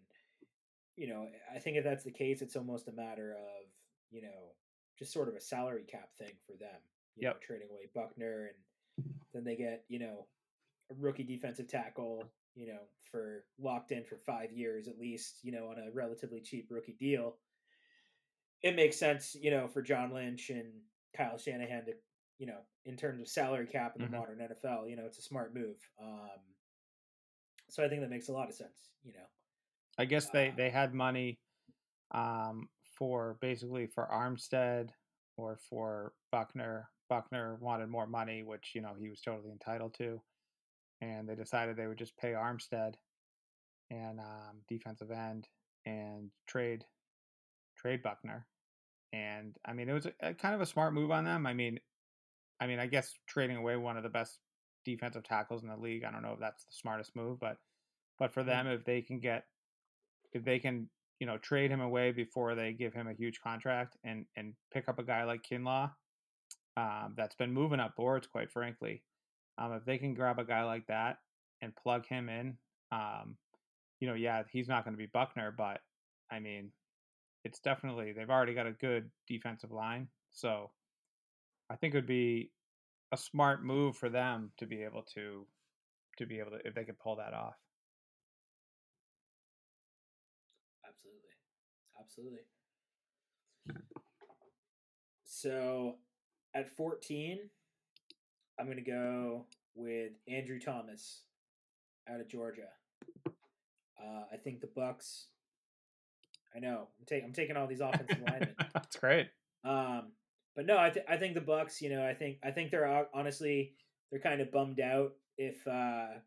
you know, I think if that's the case, it's almost a matter of you know just sort of a salary cap thing for them. You Yep. know, trading away Buckner, and then they get you know a rookie defensive tackle. You know, for locked in for five years at least. You know, on a relatively cheap rookie deal. It makes sense, you know, for John Lynch and Kyle Shanahan to you know, in terms of salary cap in the Mhm. modern NFL, you know, it's a smart move. Um, so I think that makes a lot of sense. You know, I guess they they had money um, for basically for Armstead or for Buckner. Buckner wanted more money, which you know he was totally entitled to, and they decided they would just pay Armstead and um, defensive end and trade trade Buckner. And I mean, it was a, a kind of a smart move on them. I mean, I mean, I guess trading away one of the best defensive tackles in the league. I don't know if that's the smartest move, but but for them, if they can get if they can you know trade him away before they give him a huge contract and and pick up a guy like Kinlaw, um, that's been moving up boards, quite frankly. Um, if they can grab a guy like that and plug him in, um, you know, yeah, he's not going to be Buckner, but I mean, it's definitely they've already got a good defensive line, so I think it would be a smart move for them to be able to to be able to if they could pull that off. Absolutely. So at 14, I'm going to go with Andrew Thomas out of Georgia. Uh, I think the Bucks. I know I'm, ta- I'm taking all these offensive <laughs> linemen. That's great. Um, but no, I, th- I think the Bucks. You know, I think I think they're honestly they're kind of bummed out if uh,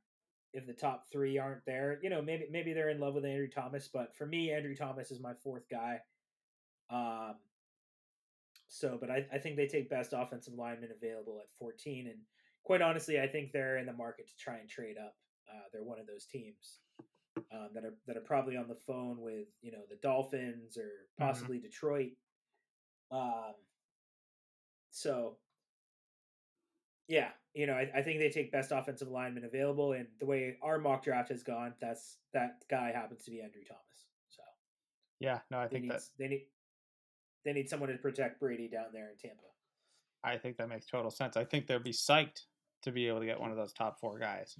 if the top three aren't there. You know, maybe maybe they're in love with Andrew Thomas, but for me, Andrew Thomas is my fourth guy. Um, so, but I, I think they take best offensive lineman available at 14, and quite honestly, I think they're in the market to try and trade up. Uh, they're one of those teams um, that are that are probably on the phone with you know the Dolphins or possibly Detroit. Um, so yeah, you know, I, I think they take best offensive lineman available, and the way our mock draft has gone, that's that guy happens to be Andrew Thomas. So Yeah, no, I they think need that s- they need they need someone to protect Brady down there in Tampa. I think that makes total sense. I think they'll be psyched to be able to get one of those top four guys.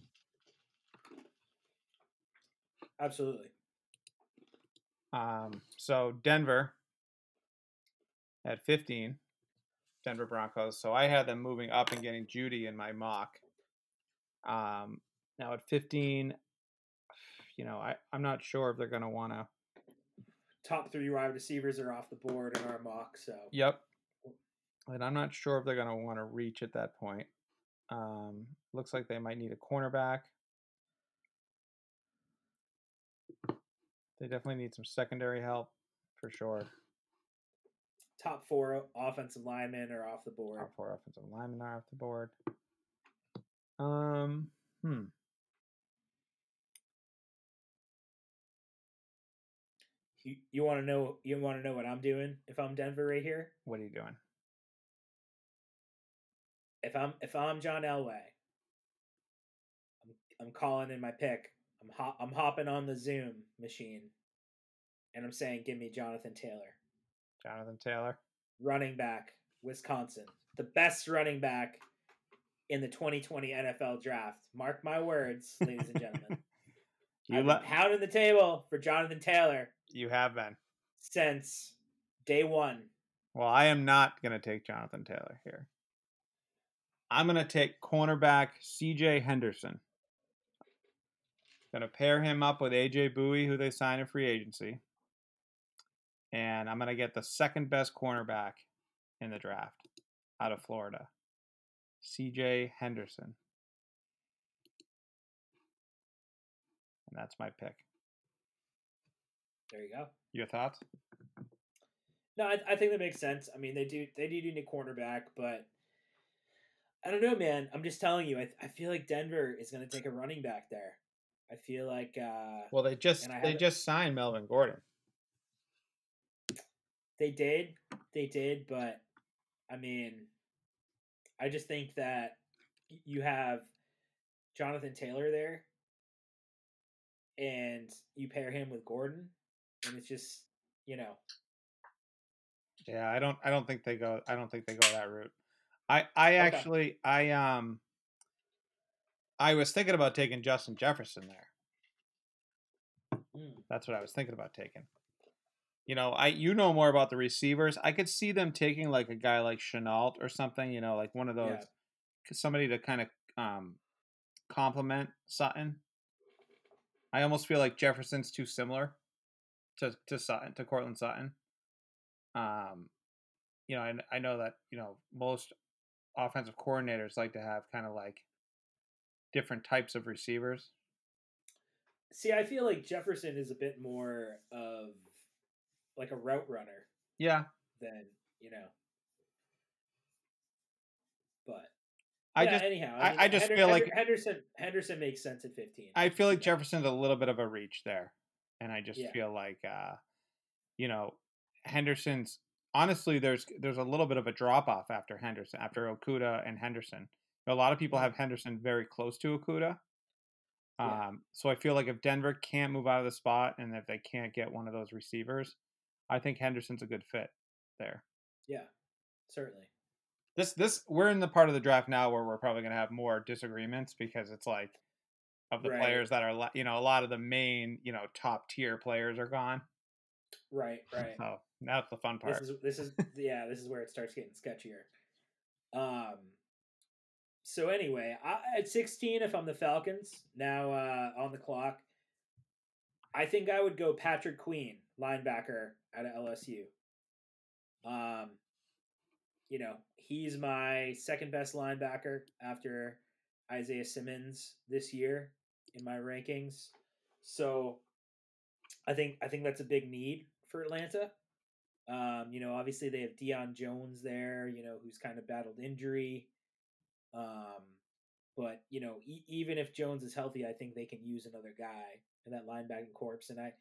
Absolutely. Um, so Denver at 15, Denver Broncos. So I had them moving up and getting Jeudy in my mock. Um, now at 15, you know, I, I'm not sure if they're going to want to. Top three wide receivers are off the board in our mock. So Yep. And I'm not sure if they're going to want to reach at that point. Um, looks like they might need a cornerback. They definitely need some secondary help for sure. Top four offensive linemen are off the board. Top four offensive linemen are off the board. Um, hmm. You, you want to know you want to know what I'm doing if I'm Denver right here? What are you doing? If I'm if I'm John Elway, I'm I'm calling in my pick. I'm hop, I'm hopping on the Zoom machine, and I'm saying, "Give me Jonathan Taylor, Jonathan Taylor. running back, Wisconsin, the best running back in the 2020 NFL Draft." Mark my words, <laughs> ladies and gentlemen. You I've been pounding the table for Jonathan Taylor you have been. since day one. Well, I am not going to take Jonathan Taylor here. I'm going to take cornerback CJ Henderson. Going to pair him up with AJ Bouye, who they signed in free agency. And I'm going to get the second best cornerback in the draft out of Florida CJ Henderson. And that's my pick. There you go. Your thoughts? No, I, I think that makes sense. I mean, they do they do need a cornerback, but I don't know, man. I'm just telling you. I I feel like Denver is going to take a running back there. I feel like uh, Well, they just they just signed Melvin Gordon. They did, they did, but I mean, I just think that you have Jonathan Taylor there, and you pair him with Gordon, and it's just you know Yeah, I don't I don't think they go I don't think they go that route. I I actually I um I was thinking about taking Justin Jefferson there. mm, That's what I was thinking about taking. You know, I you know more about the receivers. I could see them taking like a guy like Shenault or something, you know, like one of those Yeah. somebody to kind of um complement Sutton. I almost feel like Jefferson's too similar to to Sutton to Courtland Sutton. Um, you know, I, I know that you know most offensive coordinators like to have kind of like different types of receivers. See, I feel like Jefferson is a bit more of like a route runner Yeah, Then you know. But I yeah, just anyhow, I- mean, I just feel like- Henderson Henderson makes sense at fifteen. I feel like Yeah. Jefferson's a little bit of a reach there, and I just Yeah. feel like uh, you know Henderson's honestly there's there's a little bit of a drop off after Henderson after Okudah and Henderson. A lot of people have Henderson very close to Okudah. Yeah. Um, so I feel like if Denver can't move out of the spot and if they can't get one of those receivers, I think Henderson's a good fit there. Yeah, certainly. This this we're in the part of the draft now where we're probably going to have more disagreements because it's like of the Right. players that are you know a lot of the main you know top tier players are gone. Right, <laughs> right. So that's the fun part. This is this is <laughs> yeah, this is where it starts getting sketchier. Um. So anyway, I, at sixteen, if I'm the Falcons now uh, on the clock, I think I would go Patrick Queen, linebacker out of LSU. Um, you know, he's my second best linebacker after Isaiah Simmons this year in my rankings. So I think I think that's a big need for Atlanta. Um, you know, obviously they have Deion Jones there, you know, who's kind of battled injury. Um, but you know, e- even if Jones is healthy, I think they can use another guy in that linebacking corpse, and I,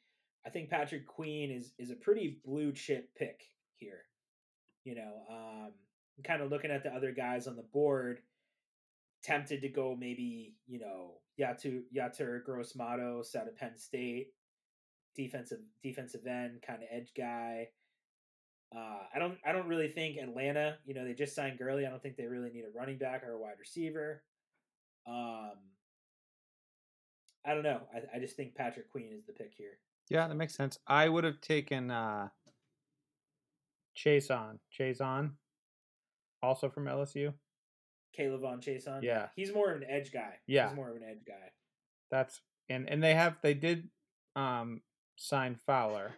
I think Patrick Queen is is a pretty blue chip pick here. You know, um, kind of looking at the other guys on the board, tempted to go maybe you know Yatu Yetur Gross Matos out of Penn State, defensive defensive end kind of edge guy. Uh, I don't I don't really think Atlanta, you know, they just signed Gurley. I don't think they really need a running back or a wide receiver. Um, I don't know. I, I just think Patrick Queen is the pick here. Yeah, that makes sense. I would have taken uh, Chaisson Chase on, also from LSU. K'Lavon Chaisson. Yeah. He's more of an edge guy. Yeah. He's more of an edge guy. That's and and they have they did um sign Fowler.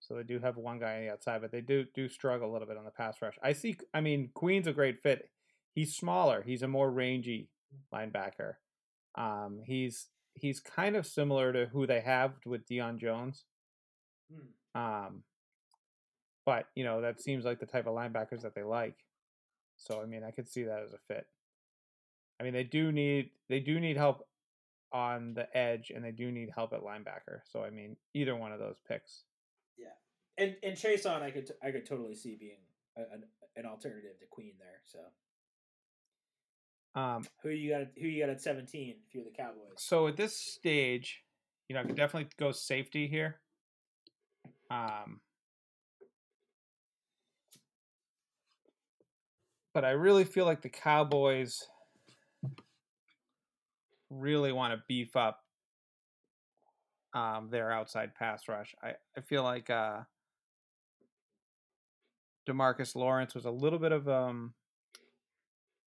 So they do have one guy on the outside, but they do do struggle a little bit on the pass rush. I see I mean Queen's a great fit. He's smaller. He's a more rangy linebacker. Um he's he's kind of similar to who they have with Deion Jones. Hmm. Um but you know, that seems like the type of linebackers that they like. So I mean I could see that as a fit. I mean they do need they do need help on the edge and they do need help at linebacker. So I mean, either one of those picks. Yeah, and and Chaisson, I could t- I could totally see being a, an, an alternative to Queen there. So Um, who you got? at- Who you got at seventeen? If you're the Cowboys. so at this stage, you know, I could definitely go safety here. Um, but I really feel like the Cowboys really want to beef up um, their outside pass rush. I, I feel like uh, DeMarcus Lawrence was a little bit of um,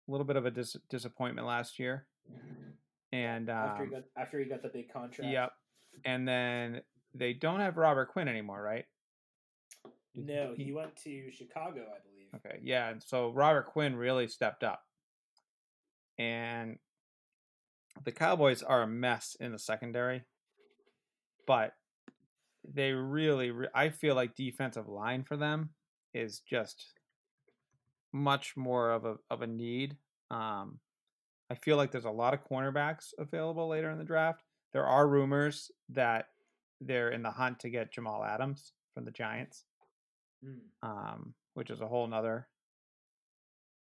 a little bit of a dis- disappointment last year, and um, after he got after he got the big contract. Yep. And then they don't have Robert Quinn anymore, right? No, he went to Chicago, I believe. Okay. Yeah. And so Robert Quinn really stepped up. And the Cowboys are a mess in the secondary. But they really, re- I feel like defensive line for them is just much more of a of a need. Um, I feel like there's a lot of cornerbacks available later in the draft. There are rumors that they're in the hunt to get Jamal Adams from the Giants, Mm. um, which is a whole nother,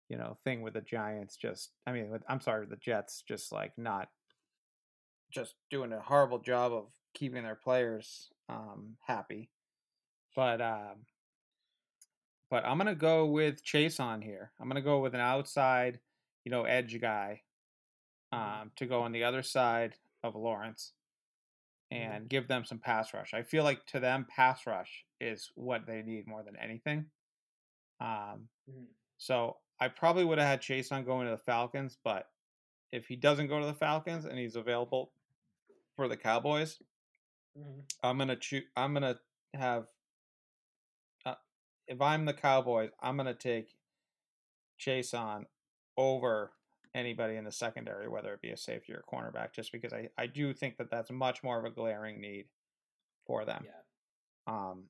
you know, thing with the Giants. Just, I mean, with, I'm sorry, the Jets just like not just doing a horrible job of keeping their players um, happy. But um, but I'm gonna go with Chaisson here. I'm gonna go with an outside, you know, edge guy um, to go on the other side of Lawrence and give them some pass rush. I feel like to them, pass rush is what they need more than anything. Um, Mhm. so I probably would have had Chaisson going to the Falcons, but if he doesn't go to the Falcons and he's available for the Cowboys, Mhm. I'm gonna choose. I'm gonna have. If I'm the Cowboys, I'm gonna take Chaisson over anybody in the secondary, whether it be a safety or cornerback, just because I I do think that that's much more of a glaring need for them. Yeah. Um,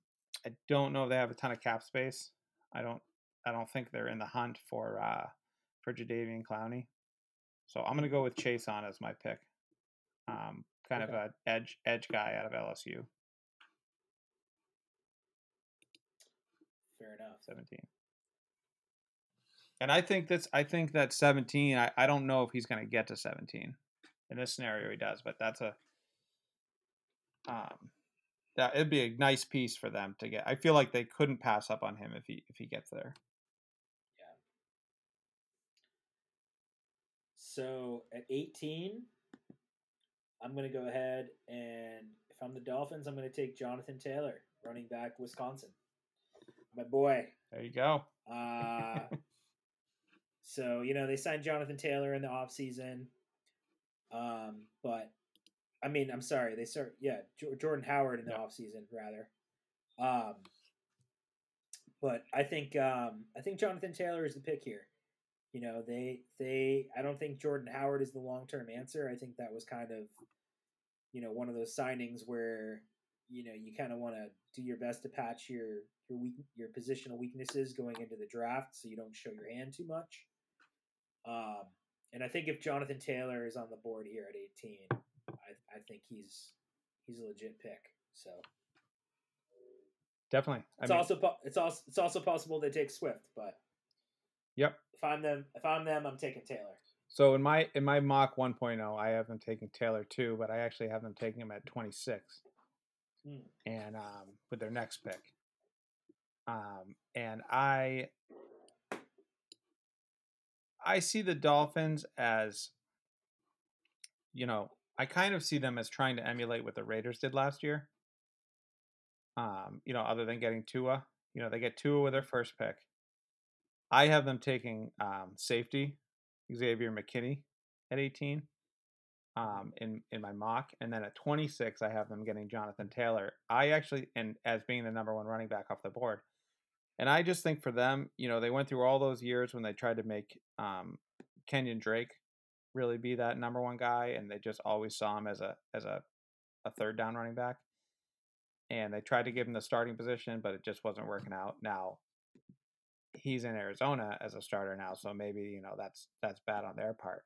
I don't know if they have a ton of cap space. I don't. I don't think they're in the hunt for uh, for Jadeveon Clowney. So I'm gonna go with Chaisson as my pick. Um, kind of Okay. a edge edge guy out of LSU. Fair enough. 17. And I think that's I think that 17, I, I don't know if he's gonna get to 17. In this scenario he does, but that's a um that it'd be a nice piece for them to get. I feel like they couldn't pass up on him if he if he gets there. Yeah. So at 18, I'm going to go ahead and if I'm the Dolphins, I'm going to take Jonathan Taylor, running back, Wisconsin. My boy. There you go. Uh, <laughs> so, you know, they signed Jonathan Taylor in the offseason. Um, but, I mean, I'm sorry. They start, yeah, Jo- Jordan Howard in the Yeah. offseason, rather. Um, but I think um, I think Jonathan Taylor is the pick here. You know, they they I don't think Jordan Howard is the long term answer. I think that was kind of you know one of those signings where you know you kind of want to do your best to patch your your weak your positional weaknesses going into the draft so you don't show your hand too much. Um, and I think if Jonathan Taylor is on the board here at 18, I, I think he's he's a legit pick. So Definitely. I it's mean, also it's also it's also possible they take Swift, but Yep. if I'm them, if I'm them, I'm taking Taylor. So in my in my mock 1.0, I have them taking Taylor too, but I actually have them taking him at 26, Hmm. and um, with their next pick. Um, and I I see the Dolphins as, you know, I kind of see them as trying to emulate what the Raiders did last year. Um, you know, other than getting Tua, you know, they get Tua with their first pick. I have them taking um, safety Xavier McKinney at 18 um, in in my mock, and then at 26 I have them getting Jonathan Taylor. I actually and as being the number one running back off the board, and I just think for them, you know, they went through all those years when they tried to make um, Kenyan Drake really be that number one guy, and they just always saw him as a as a a third down running back. And they tried to give him the starting position, but it just wasn't working out. Now he's in Arizona as a starter now, so maybe you know that's that's bad on their part.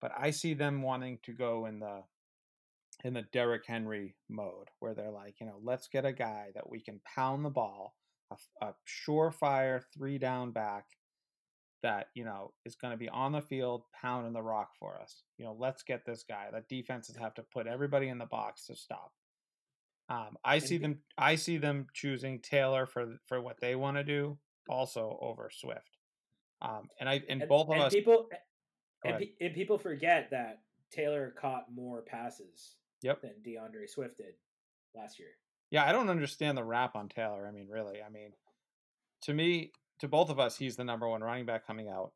But I see them wanting to go in the in the Derrick Henry mode, where they're like, you know, let's get a guy that we can pound the ball, a, a surefire three down back that you know is going to be on the field pounding the rock for us. You know, let's get this guy. That defenses have to put everybody in the box to stop. Um, I see them. I see them choosing Taylor for for what they want to do, also over Swift. Um, and I and, And, both of and us. people Go and, pe- and people forget that Taylor caught more passes Yep. than D'Andre Swift did last year. Yeah, I don't understand the rap on Taylor. I mean, really. I mean, to me, to both of us, he's the number one running back coming out.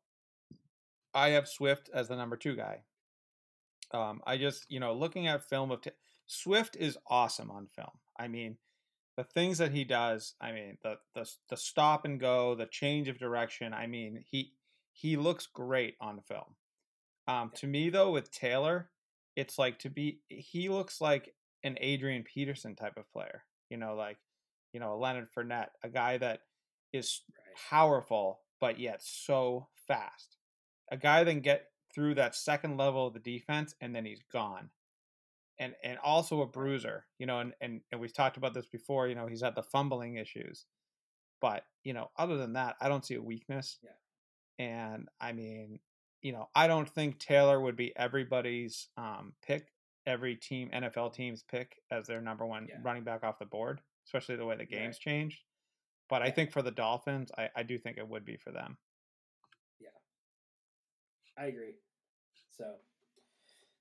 I have Swift as the number two guy. Um, I just, you know, looking at film of Ta Swift is awesome on film. I mean, the things that he does. I mean, the the the stop and go, the change of direction. I mean, he he looks great on film. Um, to me though, with Taylor, it's like to be he looks like an Adrian Peterson type of player. You know, like you know, a Leonard Fournette, a guy that is powerful but yet so fast. A guy that can get through that second level of the defense and then he's gone. And and also a bruiser, you know, and, and, and we've talked about this before, you know, he's had the fumbling issues. But, you know, other than that, I don't see a weakness. Yeah. And I mean, you know, I don't think Taylor would be everybody's um, pick, every team, NFL team's pick as their number one Yeah. running back off the board, especially the way the Right. game's changed. But I think for the Dolphins, I, I do think it would be for them. Yeah. I agree. So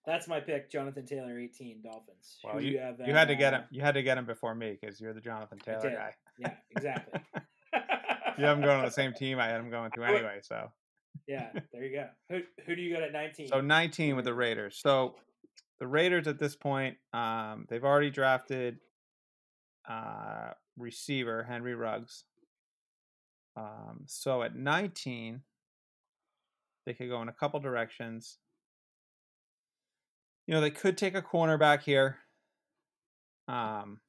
that's my pick, Jonathan Taylor, 18 Dolphins. Well, you, you have? you had to get uh, him. You had to get him before me because you're the Jonathan Taylor did. guy. Yeah, exactly. <laughs> You have him going on the same <laughs> team I had him going to anyway. So Yeah, there you go. Who who do you got at 19? so 19 with the Raiders. So the Raiders at this point, um, they've already drafted uh, receiver Henry Ruggs. Um, so at 19, they could go in a couple directions. You know, they could take a cornerback here. Um,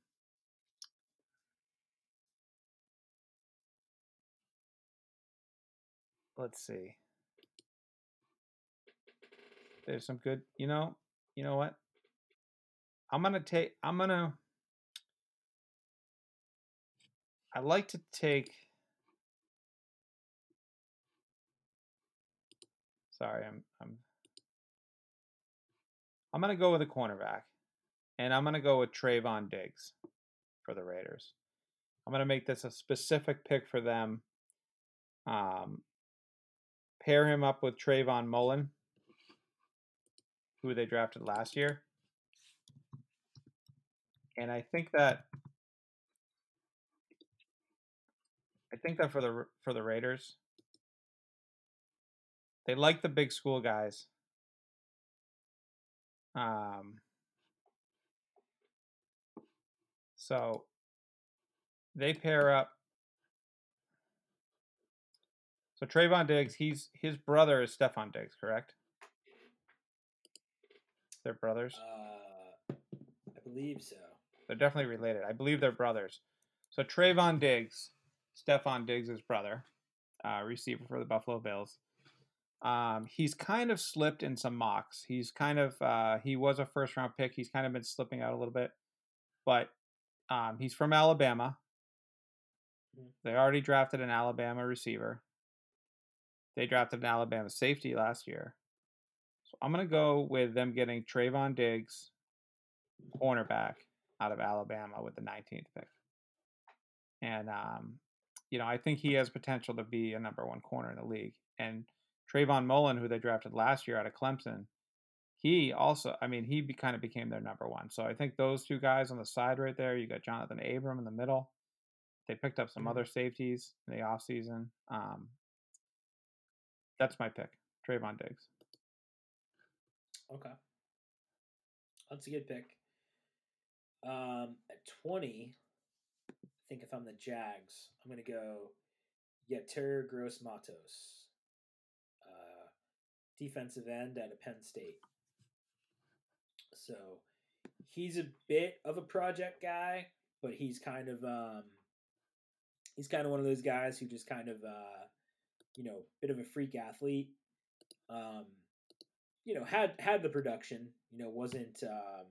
let's see. There's some good, you know, you know what? I'm gonna take. I'm gonna. I like to take. Sorry, I'm I'm. I'm gonna go with a cornerback, and I'm gonna go with Trevon Diggs for the Raiders. I'm gonna make this a specific pick for them. Um, pair him up with Trayvon Mullen, who they drafted last year. And I think that I think that for the for the Raiders, they like the big school guys. Um, so they pair up. So Trevon Diggs, he's his brother is Stefon Diggs, correct? They're brothers. Uh, I believe so. They're definitely related. I believe they're brothers. So Trevon Diggs, Stefon Diggs' brother, uh, receiver for the Buffalo Bills. Um, he's kind of slipped in some mocks. He's kind of uh, he was a first round pick. He's kind of been slipping out a little bit, but um, he's from Alabama. Mhm. They already drafted an Alabama receiver. They drafted an Alabama safety last year. I'm gonna go with them getting Trevon Diggs, cornerback out of Alabama with the 19th pick. And um, you know, I think he has potential to be a number one corner in the league. And Trayvon Mullen, who they drafted last year out of Clemson, he also, I mean, he be, kind of became their number one. So I think those two guys on the side right there, you got Johnathan Abram in the middle. They picked up some Mhm. other safeties in the offseason. Um, that's my pick, Trevon Diggs. Okay. That's a good pick. Um, at 20, I think if I'm the Jags, I'm going to go Yetur Gross Matos, uh, defensive end out of Penn State. So he's a bit of a project guy, but he's kind of um, he's kind of one of those guys who just kind of uh, you know, bit of a freak athlete. Um, you know, had had the production, you know, wasn't um,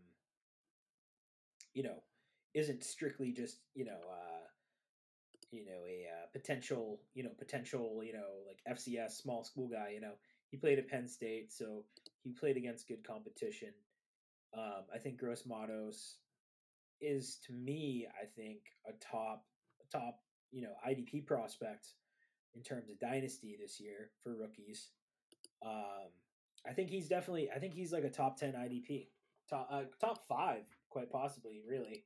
you know, isn't strictly just, you know, uh, you know, a uh, potential, you know, potential, you know, like FCS small school guy, you know. He played at Penn State, so he played against good competition. Um, I think Gross Matos is to me, I think, a top a top, you know, IDP prospect in terms of dynasty this year for rookies. Um, I think he's definitely. I think he's like a top ten IDP, top uh, top five, quite possibly. Really,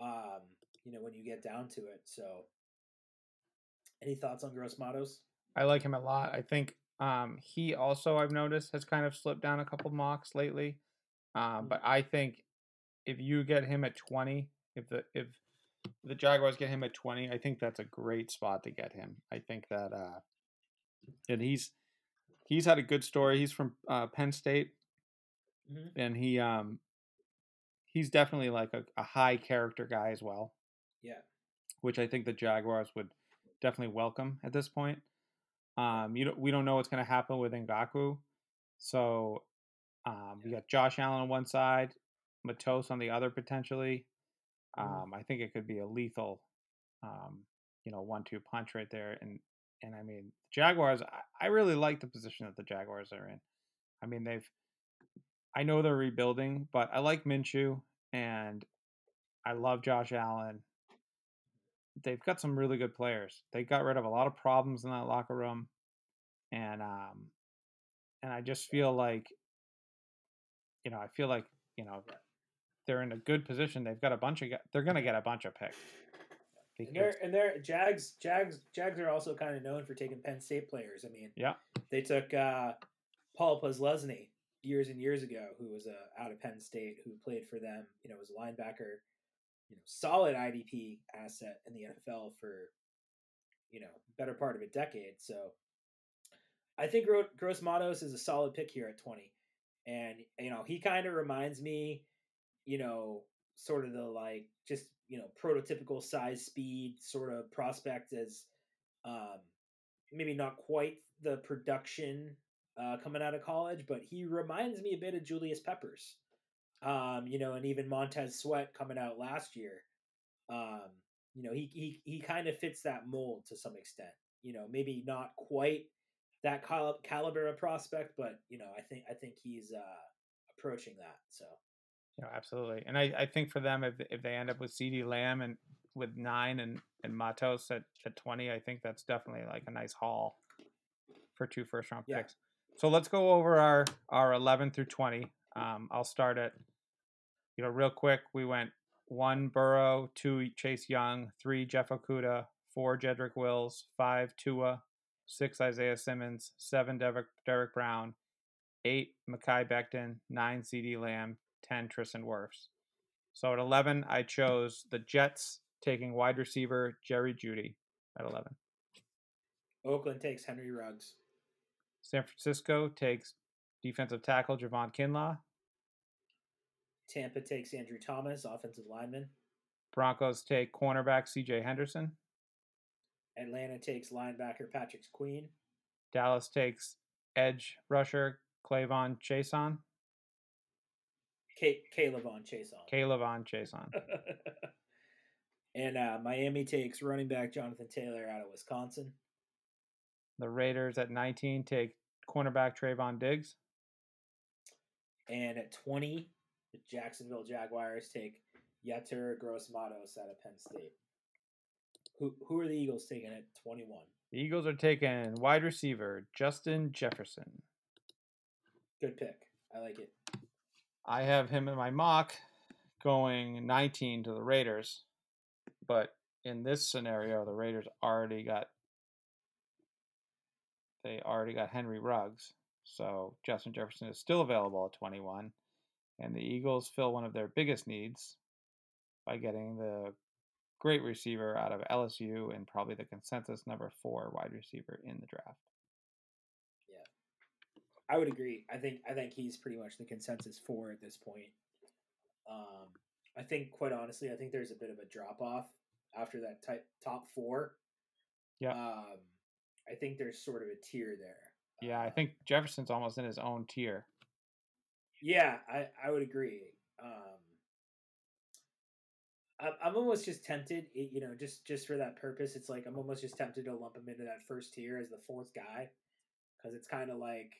um, you know, when you get down to it. So, any thoughts on Gross Matos? I like him a lot. I think um, he also, I've noticed, has kind of slipped down a couple mocks lately. Um, Mm. but I think if you get him at 20, if the if the Jaguars get him at 20, I think that's a great spot to get him. I think that uh, and he's he's had a good story. He's from uh, Penn State, Mhm. and he um he's definitely like a, a high character guy as well. Yeah. Which I think the Jaguars would definitely welcome at this point. Um, you don't, we don't know what's going to happen with Ngakoue, so um, we got Josh Allen on one side, Matos on the other potentially. Um, I think it could be a lethal, um, you know, one-two punch right there. And and I mean, Jaguars. I, I really like the position that the Jaguars are in. I mean, they've. I know they're rebuilding, but I like Minshew and I love Josh Allen. They've got some really good players. They got rid of a lot of problems in that locker room, and um, and I just feel like, you know, I feel like you know, they're in a good position. They've got a bunch of. They're going to get a bunch of picks. And they're and they're Jags Jags Jags are also kind of known for taking Penn State players. I mean, yeah, they took uh, Paul Posluszny years and years ago, who was uh, out of Penn State, who played for them. You know, was a linebacker. You know, solid IDP asset in the NFL for you know better part of a decade. So I think Gross Matos is a solid pick here at twenty, and you know he kind of reminds me, you know, sort of the like just you know prototypical size speed sort of prospect as um maybe not quite the production uh, coming out of college, but he reminds me a bit of Julius Peppers. Um, you know, and even Montez Sweat coming out last year. Um, you know, he he he kind of fits that mold to some extent. You know, maybe not quite that cal- caliber of prospect, but you know, I think I think he's uh, approaching that. So. Yeah, absolutely. And I, I think for them, if if they end up with CeeDee Lamb and with nine and and Matos at, at twenty, I think that's definitely like a nice haul for two first round yeah. picks. So let's go over our our 11 through 20. Um, I'll start at, you know, real quick. We went one Burrow, two Chase Young, three Jeff Okudah, four Jedrick Wills, five Tua, six Isaiah Simmons, seven Derek, Derrick Brown, eight Mekhi Becton, nine CeeDee Lamb, 10 Tristan Wirfs. So at 11, I chose the Jets taking wide receiver Jerry Jeudy at 11. Oakland takes Henry Ruggs. San Francisco takes defensive tackle Javon Kinlaw. Tampa takes Andrew Thomas, offensive lineman. Broncos take cornerback CJ Henderson. Atlanta takes linebacker Patrick Queen. Dallas takes edge rusher K'Lavon Chaisson. K- K'Lavon Chaisson. K'Lavon Chaisson. <laughs> and uh, Miami takes running back Jonathan Taylor out of Wisconsin. The Raiders at 19 take cornerback Trevon Diggs. And at 20, the Jacksonville Jaguars take Yetur Gross Matos out of Penn State. Who who are the Eagles taking at 21? The Eagles are taking wide receiver Justin Jefferson. Good pick. I like it. I have him in my mock going 19 to the Raiders. But in this scenario, the Raiders already got they already got Henry Ruggs, so Justin Jefferson is still available at 21. And the Eagles fill one of their biggest needs by getting the great receiver out of LSU and probably the consensus number four wide receiver in the draft. I would agree. I think I think he's pretty much the consensus four at this point. Um, I think, quite honestly, I think there's a bit of a drop off after that type, top four. Yeah. Um, I think there's sort of a tier there. Yeah, I um think Jefferson's almost in his own tier. Yeah, I, I would agree. Um, I'm, I'm almost just tempted, you know, just just for that purpose. It's like I'm almost just tempted to lump him into that first tier as the fourth guy, because it's kind of like.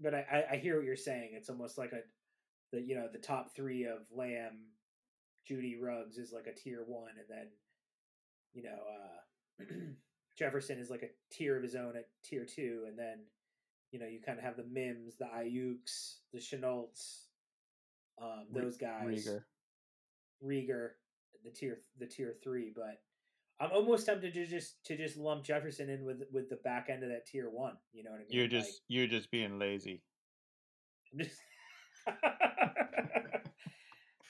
But I, I hear what you're saying. It's almost like a, the you know the top three of Lamb, Jeudy Ruggs is like a tier one, and then, you know, uh, <clears throat> Jefferson is like a tier of his own at tier two, and then you know you kind of have the Mims, the Aiyuks, the Shenaults, um, those guys, Reagor, Reagor, the tier the tier three. But I'm almost tempted to just to just lump Jefferson in with with the back end of that tier one. You know what I mean? You're just like, you're just being lazy. <laughs>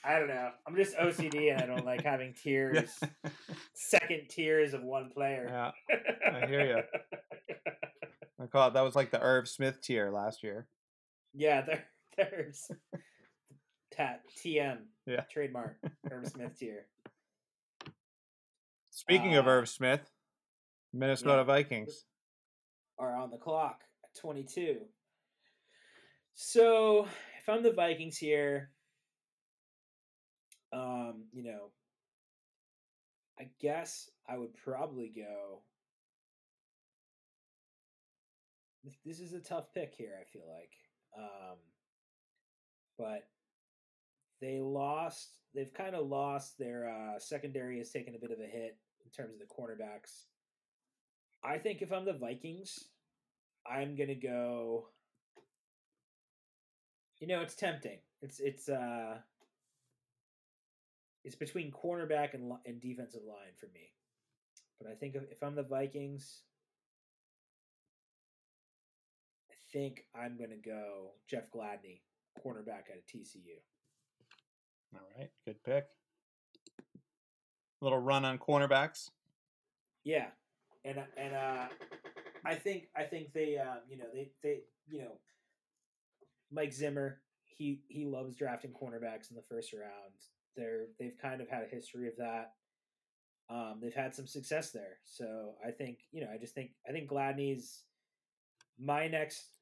I don't know. I'm just OCD and I don't like having tiers, second tiers of one player. Yeah, I hear you. I call it that was like the Irv Smith tier last year. Yeah, <laughs> there, there's <laughs> Tat TM. Yeah. Trademark. Irv Smith tier. Speaking of Uh, Irv Smith, Minnesota yeah. Vikings. are on the clock at 22. So if I'm the Vikings here, um, you know, I guess I would probably go. This, this is a tough pick here. I feel like, um, but they lost. They've kind of lost their uh, secondary has taken a bit of a hit in terms of the cornerbacks. I think if I'm the Vikings, I'm gonna go. You know, it's tempting. It's it's uh, it's between cornerback and and defensive line for me. But I think if, I'm the Vikings, I think I'm gonna go Jeff Gladney, cornerback out of TCU. All right, good pick. Little run on cornerbacks. Yeah, and uh, and uh, I think I think they um, you know they they you know Mike Zimmer he he loves drafting cornerbacks in the first round. They're they've kind of had a history of that. Um, they've had some success there, so I think you know I just think I think Gladney's my next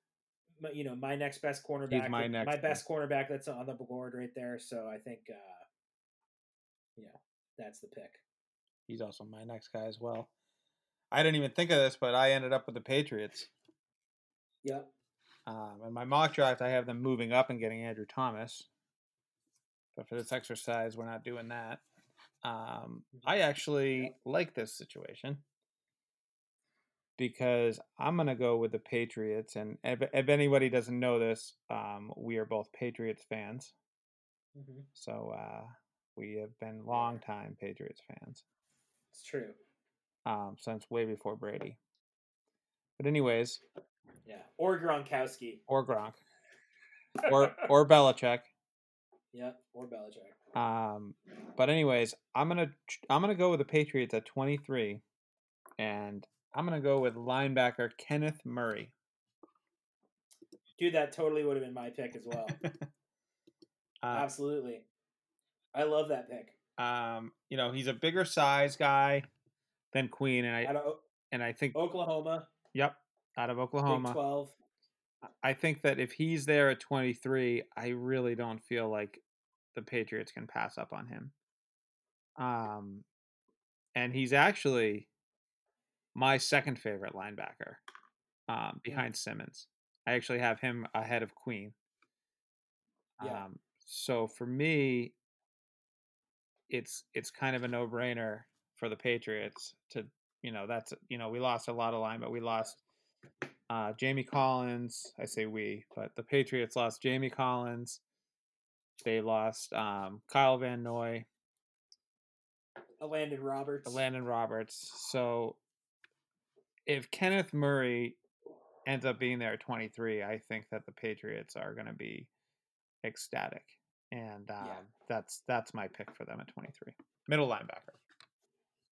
my- you know my next best cornerback He's my next my best cornerback that's on the board right there. So I think uh, know that's the pick. He's also my next guy as well. I didn't even think of this, but I ended up with the Patriots. Yep. Um, in my mock draft, I have them moving up and getting Andrew Thomas. But for this exercise, we're not doing that. Um, I actually like this situation because I'm going to go with the Patriots. And if, if anybody doesn't know this, um, we are both Patriots fans. hmm So uh, we have been longtime Patriots fans It's true. um, since way before Brady. But anyways, Yeah. Or Gronkowski. or Gronk, or <laughs> or Belichick. Yep. Or Belichick. Um, but anyways, I'm gonna I'm gonna go with the Patriots at 23, and I'm gonna go with linebacker Kenneth Murray. Dude, that totally would have been my pick as well. <laughs> Uh, Absolutely. I love that pick. um, you know, he's a bigger size guy than Queen, and I of and I think Oklahoma, yep, out of Big Oklahoma. 12. I think that if he's there at 23, I really don't feel like the Patriots can pass up on him. Um, and he's actually my second favorite linebacker, um, behind Simmons. I actually have him ahead of Queen. Yeah. Um, so for me, it's it's kind of a no brainer for the Patriots to you know that's you know we lost a lot of line, but we lost uh, Jamie Collins. I say we, but the Patriots lost Jamie Collins. They lost um, Kyle Van Noy, Landon Roberts. Landon Roberts. So if Kenneth Murray ends up being there at 23, I think that the Patriots are going to be ecstatic, and um, that's that's my pick for them at 23, middle linebacker.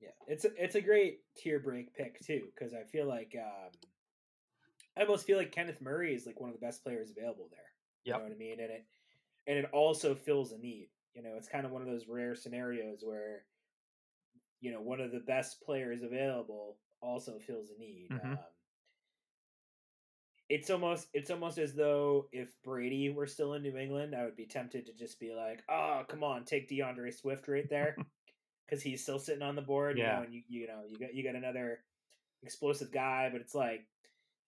Yeah, it's a, it's a great tier break pick too because I feel like um, I almost feel like Kenneth Murray is like one of the best players available there. You know what I mean? And it and it also fills a need. You know, it's kind of one of those rare scenarios where you know one of the best players available also fills a need. Mhm. Um, it's almost it's almost as though if Brady were still in New England, I would be tempted to just be like, "Oh, come on, take D'Andre Swift right there," <laughs> because he's still sitting on the board. You Yeah. know, and you you know you got you got another explosive guy, but it's like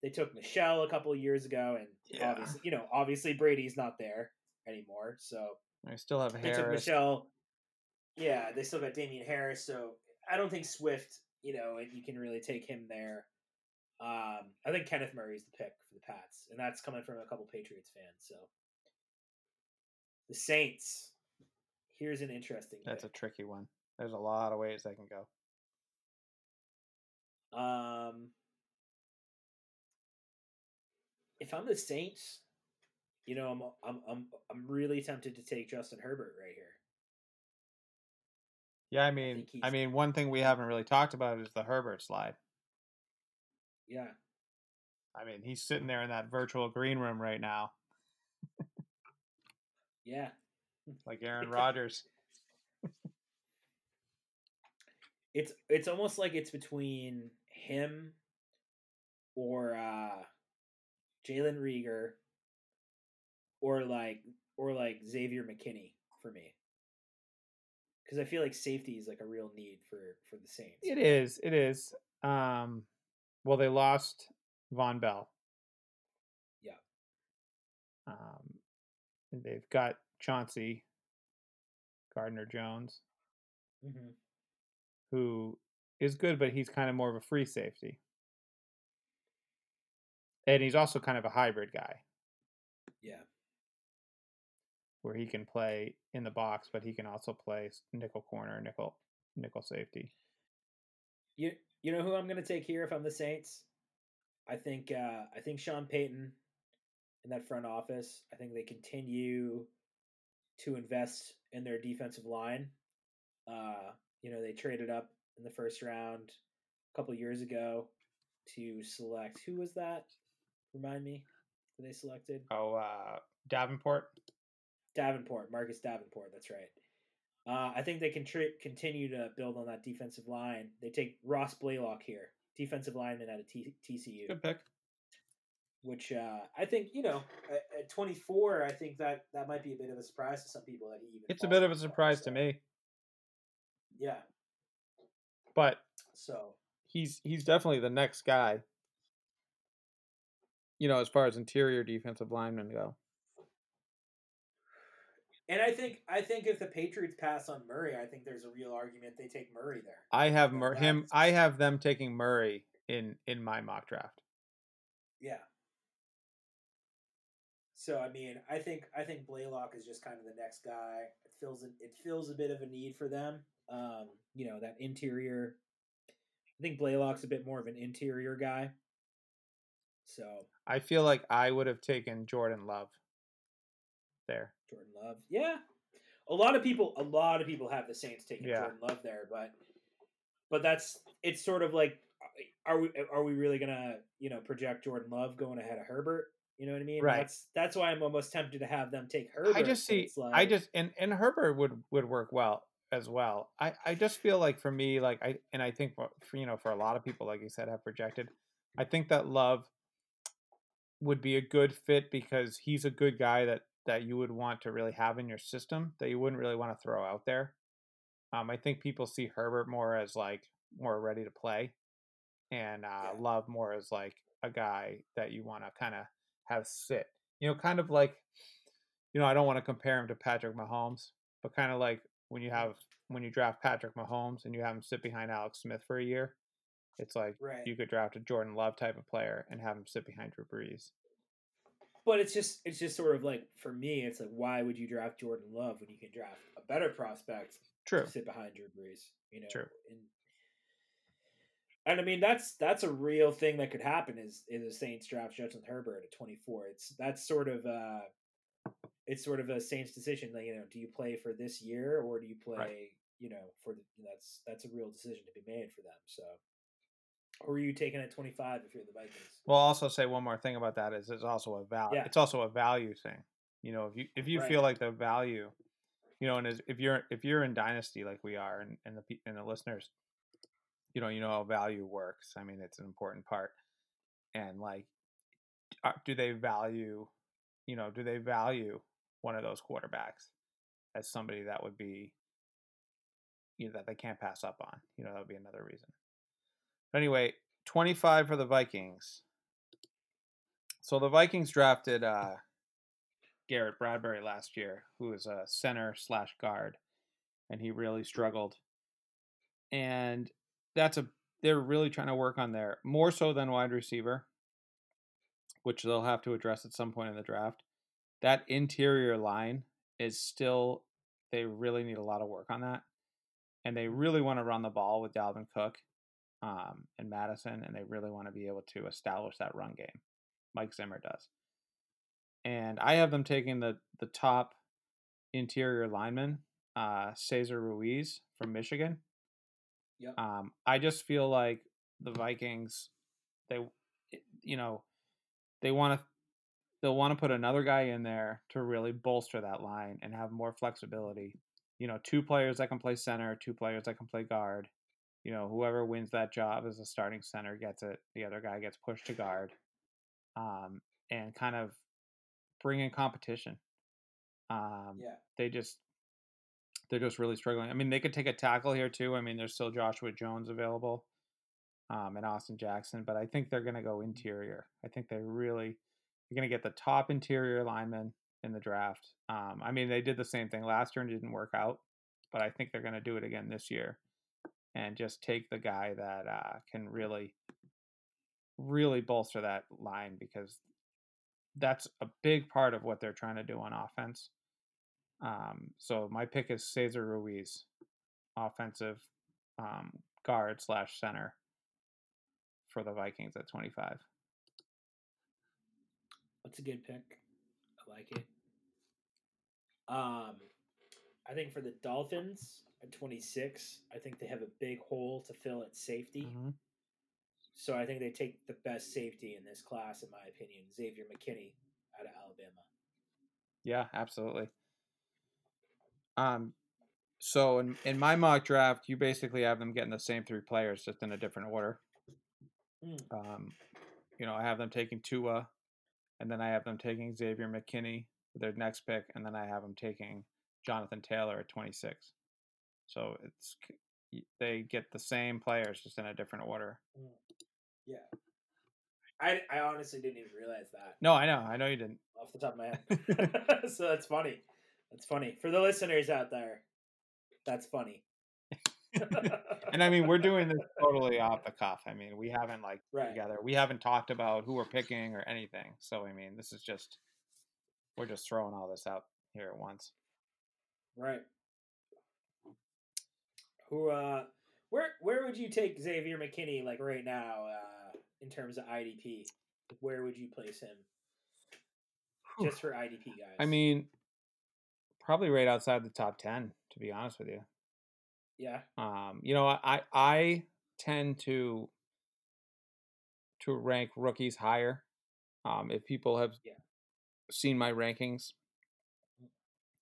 they took Michel a couple of years ago, and Yeah. obviously, you know, obviously Brady's not there anymore, so I still have they took Harris. Michel. Yeah, they still got Damien Harris, so I don't think Swift, you know, and you can really take him there. Um, I think Kenneth Murray's the pick for the Pats, and that's coming from a couple Patriots fans. So the Saints. Here's an interesting. That's a tricky one. There's a lot of ways they can go. Um, if I'm the Saints, you know, I'm I'm I'm I'm really tempted to take Justin Herbert right here. Yeah, I mean, think I mean, one thing we haven't really talked about is the Herbert slide. Yeah, I mean, he's sitting there in that virtual green room right now. yeah. like Aaron <laughs> Rodgers. it's it's almost like it's between him or uh Jalen Reagor or like or like Xavier McKinney for me. Because I feel like safety is like a real need for for the Saints. It is. It is. Um, well, they lost Vonn Bell. Yeah. Um, and they've got Chauncey Gardner Jones, hmm who is good, but he's kind of more of a free safety. And he's also kind of a hybrid guy. Where he can play in the box, but he can also play nickel corner, nickel nickel safety. You you know who I'm gonna take here if I'm the Saints? I think uh I think Sean Payton in that front office. I think they continue to invest in their defensive line. Uh, you know, they traded up in the first round a couple years ago to select who was that? Remind me who they selected? Oh, uh, Davenport. Davenport, Marcus Davenport. That's right. Uh, I think they can tr- continue to build on that defensive line. They take Ross Blacklock here, defensive lineman out of T- TCU, Good pick. which uh, I think you know at, at 24, I think that that might be a bit of a surprise to some people that he even. It's a bit of a surprise to me, Yeah. but So he's he's definitely the next guy. You know, as far as interior defensive linemen go. And I think I think if the Patriots pass on Murray, I think there's a real argument they take Murray there. I have Mur- him. I have them taking Murray in in my mock draft. Yeah. So I mean, I think I think Blacklock is just kind of the next guy. It feels it feels a bit of a need for them. Um, you know that interior. I think Blacklock's a bit more of an interior guy. So I feel like I would have taken Jordan Love there. Jordan Love, yeah. A lot of people, a lot of people have the Saints taking Yeah. Jordan Love there, but but that's it's sort of like, are we are we really gonna you know project Jordan Love going ahead of Herbert? You know what I mean? Right. That's that's why I'm almost tempted to have them take Herbert. I just see. it's I just and and Herbert would would work well as well. I I just feel like for me, like I and I think for, for you know for a lot of people, like you said, have projected. I think that Love would be a good fit because he's a good guy that that you would want to really have in your system that you wouldn't really want to throw out there. Um, I think people see Herbert more as like more ready to play, and uh, Yeah. Love more as like a guy that you want to kind of have sit. You know, kind of like, you know, I don't want to compare him to Patrick Mahomes, but kind of like when you have when you draft Patrick Mahomes and you have him sit behind Alex Smith for a year, it's like right. you could draft a Jordan Love type of player and have him sit behind Drew Brees. But it's just it's just sort of like for me, it's like why would you draft Jordan Love when you can draft a better prospect True. to sit behind Drew Brees? You know, True. And, and I mean that's that's a real thing that could happen is is the Saints draft Justin Herbert at 24. It's that's sort of uh it's sort of a Saints decision. Like you know, do you play for this year or do you play you know for the that's that's a real decision to be made for them. So, or are you taking at 25 if you're the Vikings? Well, I'll also say one more thing about that is it's also a value. Yeah. It's also a value thing. You know, if you if you Right. feel like the value, you know, and as, if you're if you're in dynasty like we are, and and the and the listeners, you know, you know how value works. I mean, it's an important part. And like, uh, do they value? You know, do they value one of those quarterbacks as somebody that would be, you know, that they can't pass up on? You know, that would be another reason. Anyway, 25 for the Vikings. So the Vikings drafted uh, Garrett Bradbury last year, who is a center slash guard, and he really struggled. And that's a they're really trying to work on there more so than wide receiver, which they'll have to address at some point in the draft. That interior line is still they really need a lot of work on that, and they really want to run the ball with Dalvin Cook um, and Mattison, and they really want to be able to establish that run game. Mike Zimmer does. And I have them taking the the top interior lineman, uh, Cesar Ruiz from Michigan. Yep. Um, I just feel like the Vikings, they, you know, they want to they'll want to put another guy in there to really bolster that line and have more flexibility. You know, two players that can play center, two players that can play guard. You know, whoever wins that job as a starting center gets it. The other guy gets pushed to guard, um, and kind of bring in competition. Um, Yeah. they just they're just really struggling. I mean, they could take a tackle here too. I mean, there's still Joshua Jones available, um, and Austin Jackson, but I think they're going to go interior. I think they really they're going to get the top interior lineman in the draft. Um, I mean, they did the same thing last year and it didn't work out, but I think they're going to do it again this year, and just take the guy that uh, can really, really bolster that line because that's a big part of what they're trying to do on offense. Um, so my pick is Cesar Ruiz, offensive um, guard slash center for the Vikings at 25. That's a good pick. I like it. Um, I think for the Dolphins 26, I think they have a big hole to fill at safety. Mhm. So I think they take the best safety in this class, in my opinion, Xavier McKinney out of Alabama. Yeah, absolutely. Um, so in in my mock draft, you basically have them getting the same three players, just in a different order. Mm. Um, you know, I have them taking Tua, and then I have them taking Xavier McKinney with their next pick, and then I have them taking Jonathan Taylor at 26. So it's they get the same players, just in a different order. Mm. Yeah. I, I honestly didn't even realize that No, I know, I know you didn't. off the top of my head. <laughs> <laughs> so that's funny. That's funny. For the listeners out there, that's funny. <laughs> And I mean, we're doing this totally off the cuff. I mean, we haven't like Right. together. We haven't talked about who we're picking or anything. So I mean, this is just we're just throwing all this out here at once. Right. Who uh where where would you take Xavier McKinney like right now uh in terms of IDP? Where would you place him? Just for IDP guys. I mean, probably right outside the top ten, to be honest with you. yeah. Um, you know, I I tend to to rank rookies higher. Um, if people have Yeah. seen my rankings,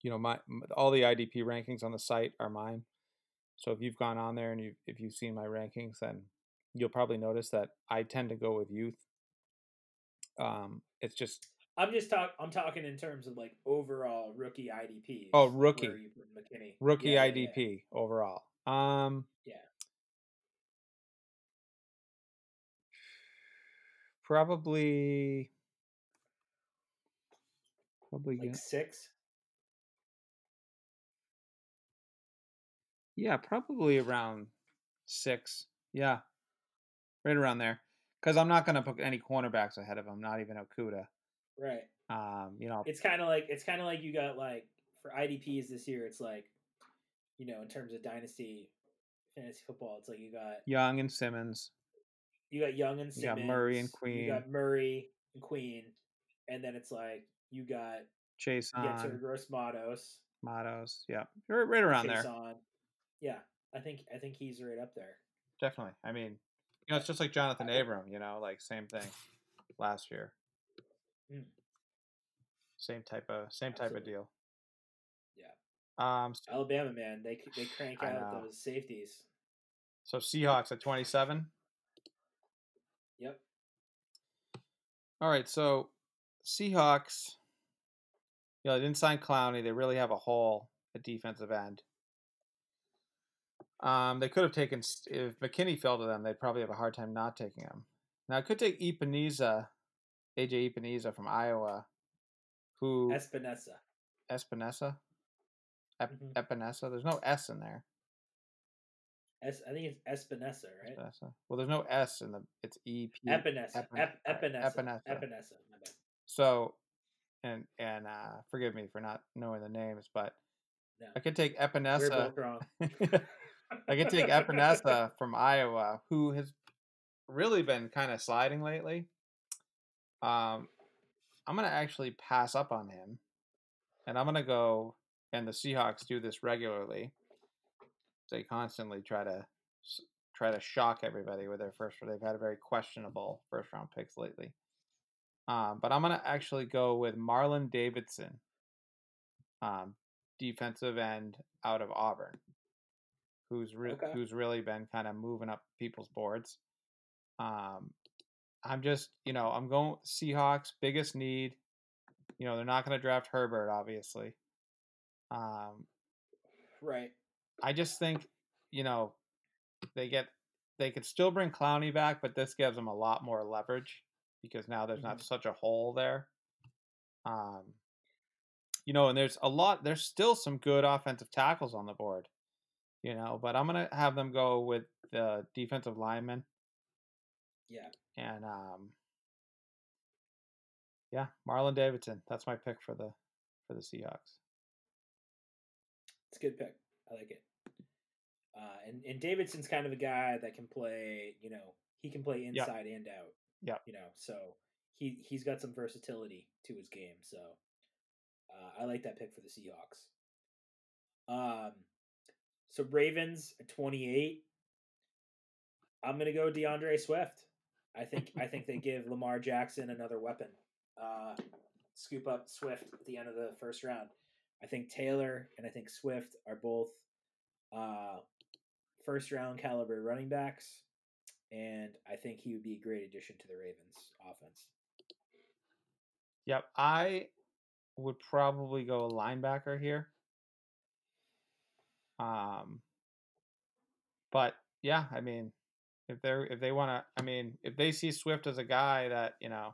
you know, my all the IDP rankings on the site are mine. So if you've gone on there and you if you've seen my rankings, then you'll probably notice that I tend to go with youth. Um, it's just I'm just talk I'm talking in terms of like overall rookie IDP. Oh, rookie. Where you put McKinney. rookie Yeah, yeah, yeah. IDP overall. Um, Yeah. probably probably Like yeah. six. Yeah, probably around six. Yeah, right around there. Because I'm not going to put any cornerbacks ahead of him. Not even Okudah. Right. Um, you know, It's kind of like it's kind of like you got like for IDPs this year. It's like, you know, in terms of dynasty fantasy football, it's like you got Young and Simmons. you got Young and You Simmons, got Murray and Queen. You got Murray and Queen, and then it's like you got Chase you on Gross Matos, Mottos. Yeah, right, right around Chase there. on. Yeah, I think I think he's right up there. Definitely. I mean, you know, it's just like Johnathan Abram. You know, like same thing last year. Mm. Same type of same type of deal. Yeah. Um. s- Alabama man, they they crank out those safeties. So Seahawks at 27. Yep. All right, so Seahawks, you know, they didn't sign Clowney. They really have a hole at defensive end. Um, they could have taken if McKinney fell to them. They'd probably have a hard time not taking him. Now, I could take Epenesa, AJ Epenesa from Iowa, who Espinesa. Espinesa, Ep, Mhm. Epenesa. There's no S in there. S, I think it's Espinesa, right? Espinesa. Well, there's no S in the. It's E P. Epenesa. Epine- Ep, Epenesa. Epenesa. Epenesa. So, and and uh, forgive me for not knowing the names, but No. I could take Epenesa. <laughs> <laughs> I could take Epenesa from Iowa, who has really been kind of sliding lately. Um, I'm gonna actually pass up on him, and I'm gonna go. And the Seahawks do this regularly. They constantly try to try to shock everybody with their first. They've had a very questionable first round picks lately. Um, but I'm gonna actually go with Marlon Davidson, um, defensive end out of Auburn, who's re- Okay. who's really been kind of moving up people's boards. Um, I'm just, you know, I'm going Seahawks biggest need. You know, they're not going to draft Herbert, obviously. Um, Right. I just think, you know, they get they could still bring Clowney back, but this gives them a lot more leverage because now there's not Mhm. such a hole there. Um, you know, and there's a lot. There's still some good offensive tackles on the board. You know, but I'm gonna have them go with the defensive lineman Yeah. and um, yeah, Marlon Davidson. That's my pick for the for the Seahawks. It's a good pick. I like it. Uh, and and Davidson's kind of a guy that can play. You know, he can play Yep. inside and out. Yeah. You know, so he he's got some versatility to his game. So uh, I like that pick for the Seahawks. Um, so Ravens at twenty eight. I'm gonna go D'Andre Swift. I think I think they <laughs> give Lamar Jackson another weapon. Uh, scoop up Swift at the end of the first round. I think Taylor and I think Swift are both uh, first round caliber running backs, and I think he would be a great addition to the Ravens offense. Yep, I would probably go a linebacker here. Um, but yeah, I mean, if they're if they want to, I mean, if they see Swift as a guy that you know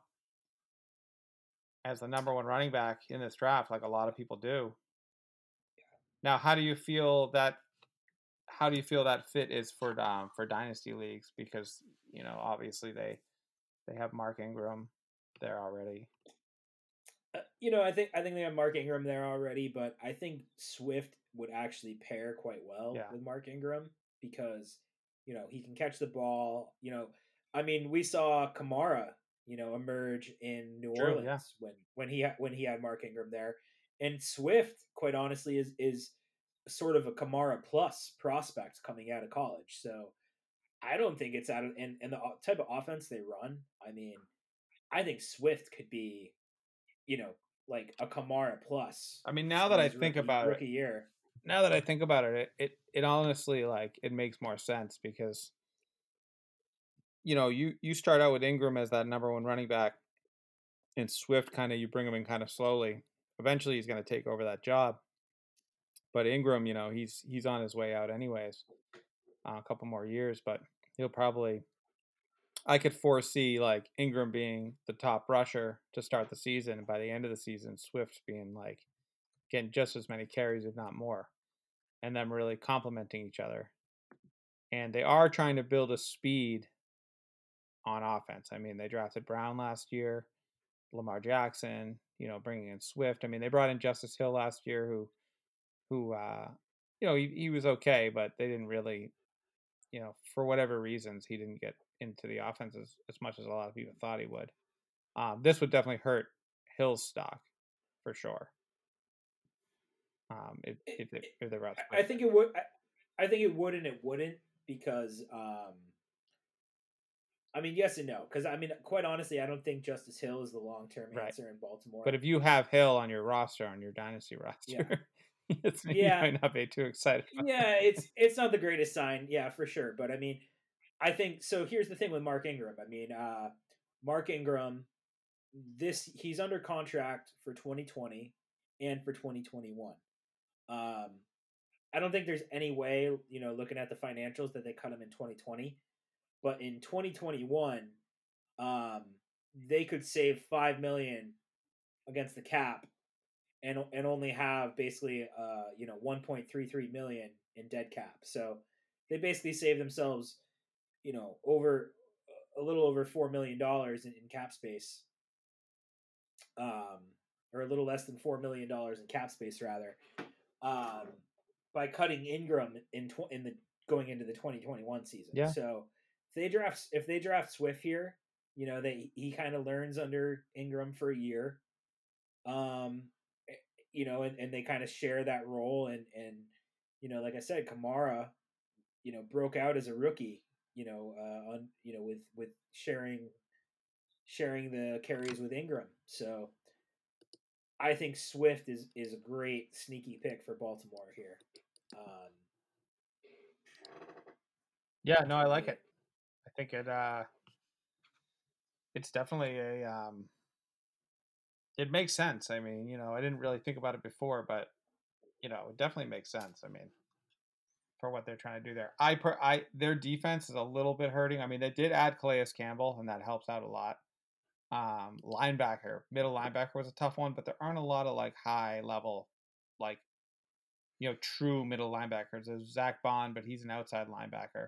as the number one running back in this draft, like a lot of people do. Now, how do you feel that? How do you feel that fit is for um, for dynasty leagues? Because you know, obviously they they have Mark Ingram there already. Uh, you know, I think I think they have Mark Ingram there already, but I think Swift would actually pair quite well Yeah. with Mark Ingram because you know he can catch the ball. You know, I mean, we saw Kamara, you know, emerge in New True, Orleans yeah. when when he when he had Mark Ingram there, and Swift, quite honestly, is is sort of a Kamara plus prospect coming out of college. So I don't think it's out of and and the type of offense they run. I mean, I think Swift could be, you know, like a Kamara plus. I mean, now that I think rookie- about it, rookie year. Now that I think about it, it, it it honestly like it makes more sense because you know you you start out with Ingram as that number one running back, and Swift kind of you bring him in kind of slowly. Eventually, he's going to take over that job. But Ingram, you know, he's he's on his way out anyways, uh, a couple more years, but he'll probably. I could foresee like Ingram being the top rusher to start the season, and by the end of the season, Swift being like getting just as many carries, if not more, and them really complementing each other. And they are trying to build a speed on offense. I mean, they drafted Brown last year, Lamar Jackson, you know, bringing in Swift. I mean, they brought in Justice Hill last year, who, who, uh, you know, he, he was okay, but they didn't really, you know, for whatever reasons, he didn't get into the offense as, as much as a lot of people thought he would. Um, this would definitely hurt Hill's stock for sure. Um, if if they, if I, think it would. I, I think it would and it wouldn't because, um, I mean, yes and no. Because I mean, quite honestly, I don't think Justice Hill is the long term Right. answer in Baltimore. But if you have Hill on your roster, on your dynasty roster, <laughs> it's, Yeah. you might not be too excited. About yeah, it's it's not the greatest sign, yeah, for sure. But I mean, I think so. Here's the thing with Mark Ingram. I mean, uh, Mark Ingram, this he's under contract for 2020 and for 2021. Um, I don't think there's any way, you know, looking at the financials, that they cut him in 2020. But in 2021, um, they could save five million against the cap, and and only have basically, uh, you know, 1.33 million in dead cap. So they basically save themselves, you know, over a little over four million dollars in, in cap space, um, or a little less than four million dollars in cap space rather, um, by cutting Ingram in tw- in the going into the 2021 season. Yeah. So if they draft if they draft Swift here, you know, they he kind of learns under Ingram for a year. Um eh, you know, and, and they kind of share that role and and you know, like I said, Kamara, you know, broke out as a rookie, you know, uh on you know, with with sharing sharing the carries with Ingram. So I think Swift is is a great sneaky pick for Baltimore here. Um, Yeah, no, I like it. I think it uh it's definitely a um it makes sense. I mean, you know, I didn't really think about it before, but you know, it definitely makes sense. I mean, for what they're trying to do there. I per I their defense is a little bit hurting. I mean, they did add Calais Campbell and that helps out a lot. Um linebacker, middle linebacker was a tough one, but there aren't a lot of like high level like you know, true middle linebackers. There's Zack Baun, but he's an outside linebacker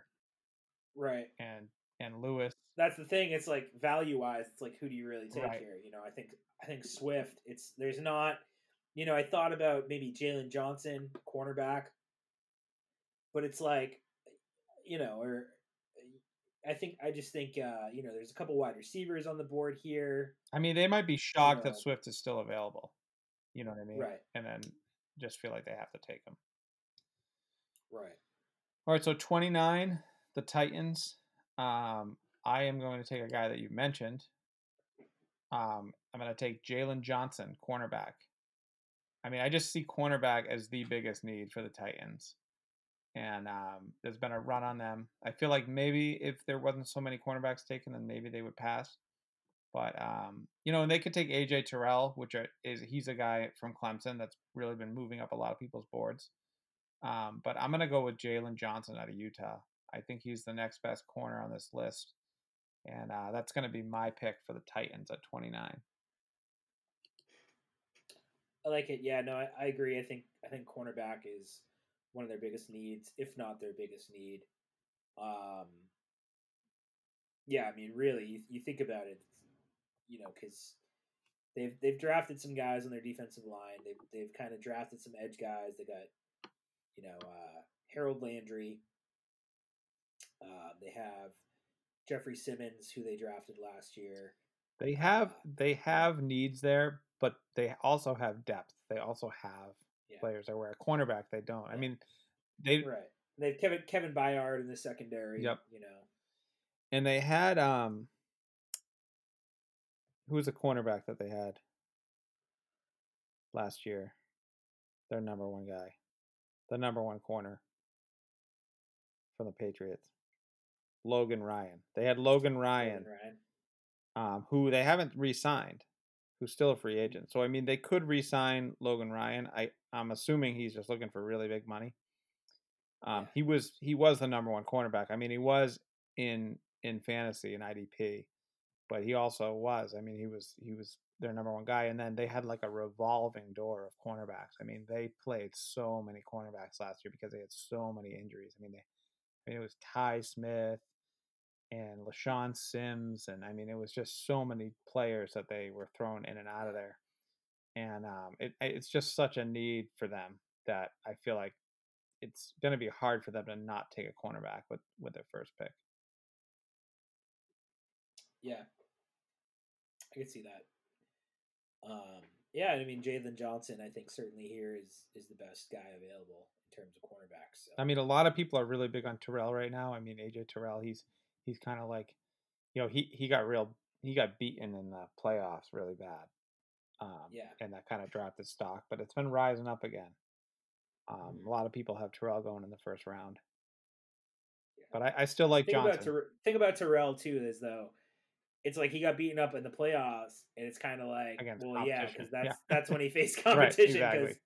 right. and and Lewis. That's the thing. It's like value wise, it's like who do you really take Right. here? You know, I think I think Swift. It's there's not. You know, I thought about maybe Jaylon Johnson, cornerback, but it's like, you know, or I think I just think uh, you know there's a couple wide receivers on the board here. I mean, they might be shocked Yeah. that Swift is still available. You know what I mean? Right. And then just feel like they have to take him. Right. All right, so 29, the Titans. Um, I am going to take a guy that you mentioned. Um, I'm going to take Jaylon Johnson, cornerback. I mean, I just see cornerback as the biggest need for the Titans. And um, there's been a run on them. I feel like maybe if there wasn't so many cornerbacks taken, then maybe they would pass. But um, you know, and they could take AJ Terrell, which is he's a guy from Clemson that's really been moving up a lot of people's boards. Um, but I'm gonna go with Jaylon Johnson out of Utah. I think he's the next best corner on this list, and uh, that's gonna be my pick for the Titans at 29. I like it. Yeah, no, I, I agree. I think I think cornerback is one of their biggest needs, if not their biggest need. Um, yeah, I mean, really, you, you think about it, you know, because they've they've drafted some guys on their defensive line. They've they've kind of drafted some edge guys. They got, you know, uh, Harold Landry. Uh, they have Jeffery Simmons, who they drafted last year. They have Uh, they have needs there, but they also have depth. They also have Yeah. players there where a cornerback they don't. I mean, they Right. They have Kevin Kevin Byard in the secondary. Yep. You know. and they had um who was the cornerback that they had last year? Their number one guy. The number one corner from the Patriots. Logan Ryan. They had Logan Ryan, Ryan. um, who they haven't re-signed, who's still a free agent. So I mean they could re-sign Logan Ryan. I, I'm assuming he's just looking for really big money. Um, he was he was the number one cornerback. I mean, he was in in fantasy in IDP, but he also was. I mean, he was he was their number one guy. And then they had like a revolving door of cornerbacks. I mean, they played so many cornerbacks last year because they had so many injuries. I mean, they I mean it was Tye Smith and LeShaun Sims, and I mean it was just so many players that they were thrown in and out of there. And um, it, it's just such a need for them that I feel like it's going to be hard for them to not take a cornerback with with their first pick. Yeah. I could see that. Um, yeah, I mean Jaylon Johnson, I think certainly here is is the best guy available in terms of cornerbacks. So. I mean, a lot of people are really big on Terrell right now. I mean, AJ Terrell, he's he's kind of like, you know, he he got real he got beaten in the playoffs really bad. Um, Yeah. and that kind of dropped his stock, but it's been rising up again. Um, Mhm. A lot of people have Terrell going in the first round, Yeah. but I, I still like think Johnson. about Ter- think about Terrell too, is though it's like he got beaten up in the playoffs, and it's kind of like, Against well, yeah, because that's yeah. that's when he <laughs> faced <laughs> competition. Because exactly.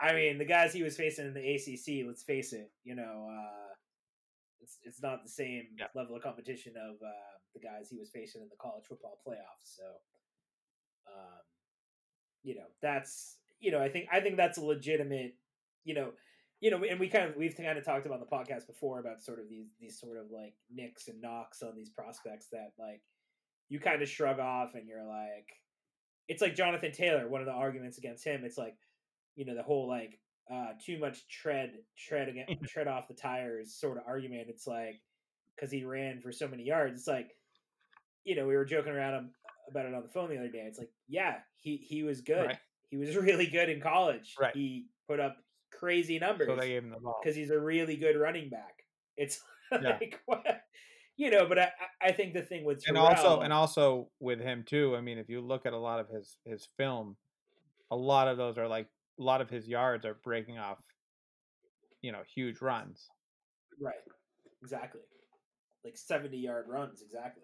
I mean, the guys he was facing in the ACC, let's face it, you know, uh, it's it's not the same Yeah. level of competition of uh, the guys he was facing in the college football playoffs. So, um, you know, that's you know, I think I think that's a legitimate, you know, you know, and we kind of we've kind of talked about the podcast before about sort of these these sort of like nicks and knocks on these prospects that like you kind of shrug off and you're like, it's like Jonathan Taylor. One of the arguments against him, it's like, you know, the whole like uh too much tread tread again <laughs> tread off the tires sort of argument. It's like because he ran for so many yards. It's like, you know, we were joking around ab- about it on the phone the other day. It's like, yeah, he he was good. Right. He was <laughs> really good in college. Right. He put up crazy numbers So they gave him the ball. because he's a really good running back. It's <laughs> like what you know, but I I think the thing with and also and also with him too. I mean, if you look at a lot of his his film, a lot of those are like a lot of his yards are breaking off, you know, huge runs. right, exactly, like seventy yard runs, exactly.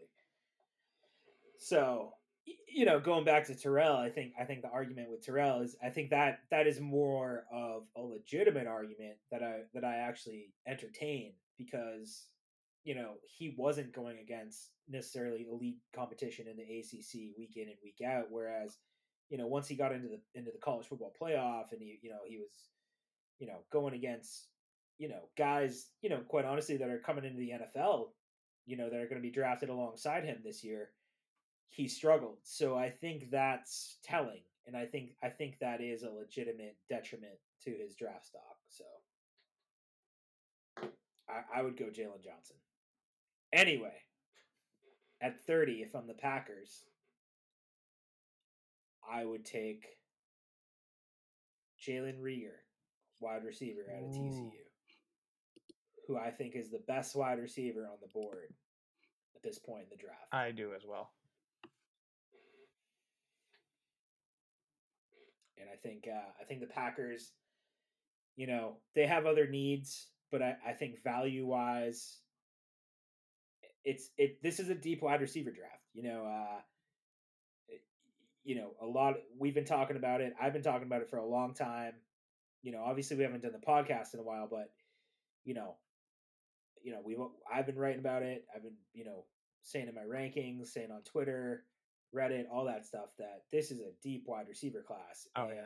So you know, going back to Terrell, I think I think the argument with Terrell is I think that that is more of a legitimate argument that I that I actually entertain because you know he wasn't going against necessarily elite competition in the ACC week in and week out, whereas you know once he got into the into the college football playoff and he you know he was you know going against you know guys you know quite honestly that are coming into the NFL you know that are going to be drafted alongside him this year he struggled. So I think that's telling, and I think I think that is a legitimate detriment to his draft stock. So I, I would go Jaylon Johnson. Anyway, at thirty, if I'm the Packers, I would take Jalen Reagor, wide receiver out of TCU, who I think is the best wide receiver on the board at this point in the draft. I do as well. And I think uh, I think the Packers, you know, they have other needs, but I, I think value wise, it's it. This is a deep wide receiver draft. You know, uh, you know, a lot. We've been talking about it. I've been talking about it for a long time. You know, obviously we haven't done the podcast in a while, but you know, you know, we've I've been writing about it. I've been you know saying in my rankings, saying on Twitter, Reddit, all that stuff that this is a deep wide receiver class. Oh, and yeah.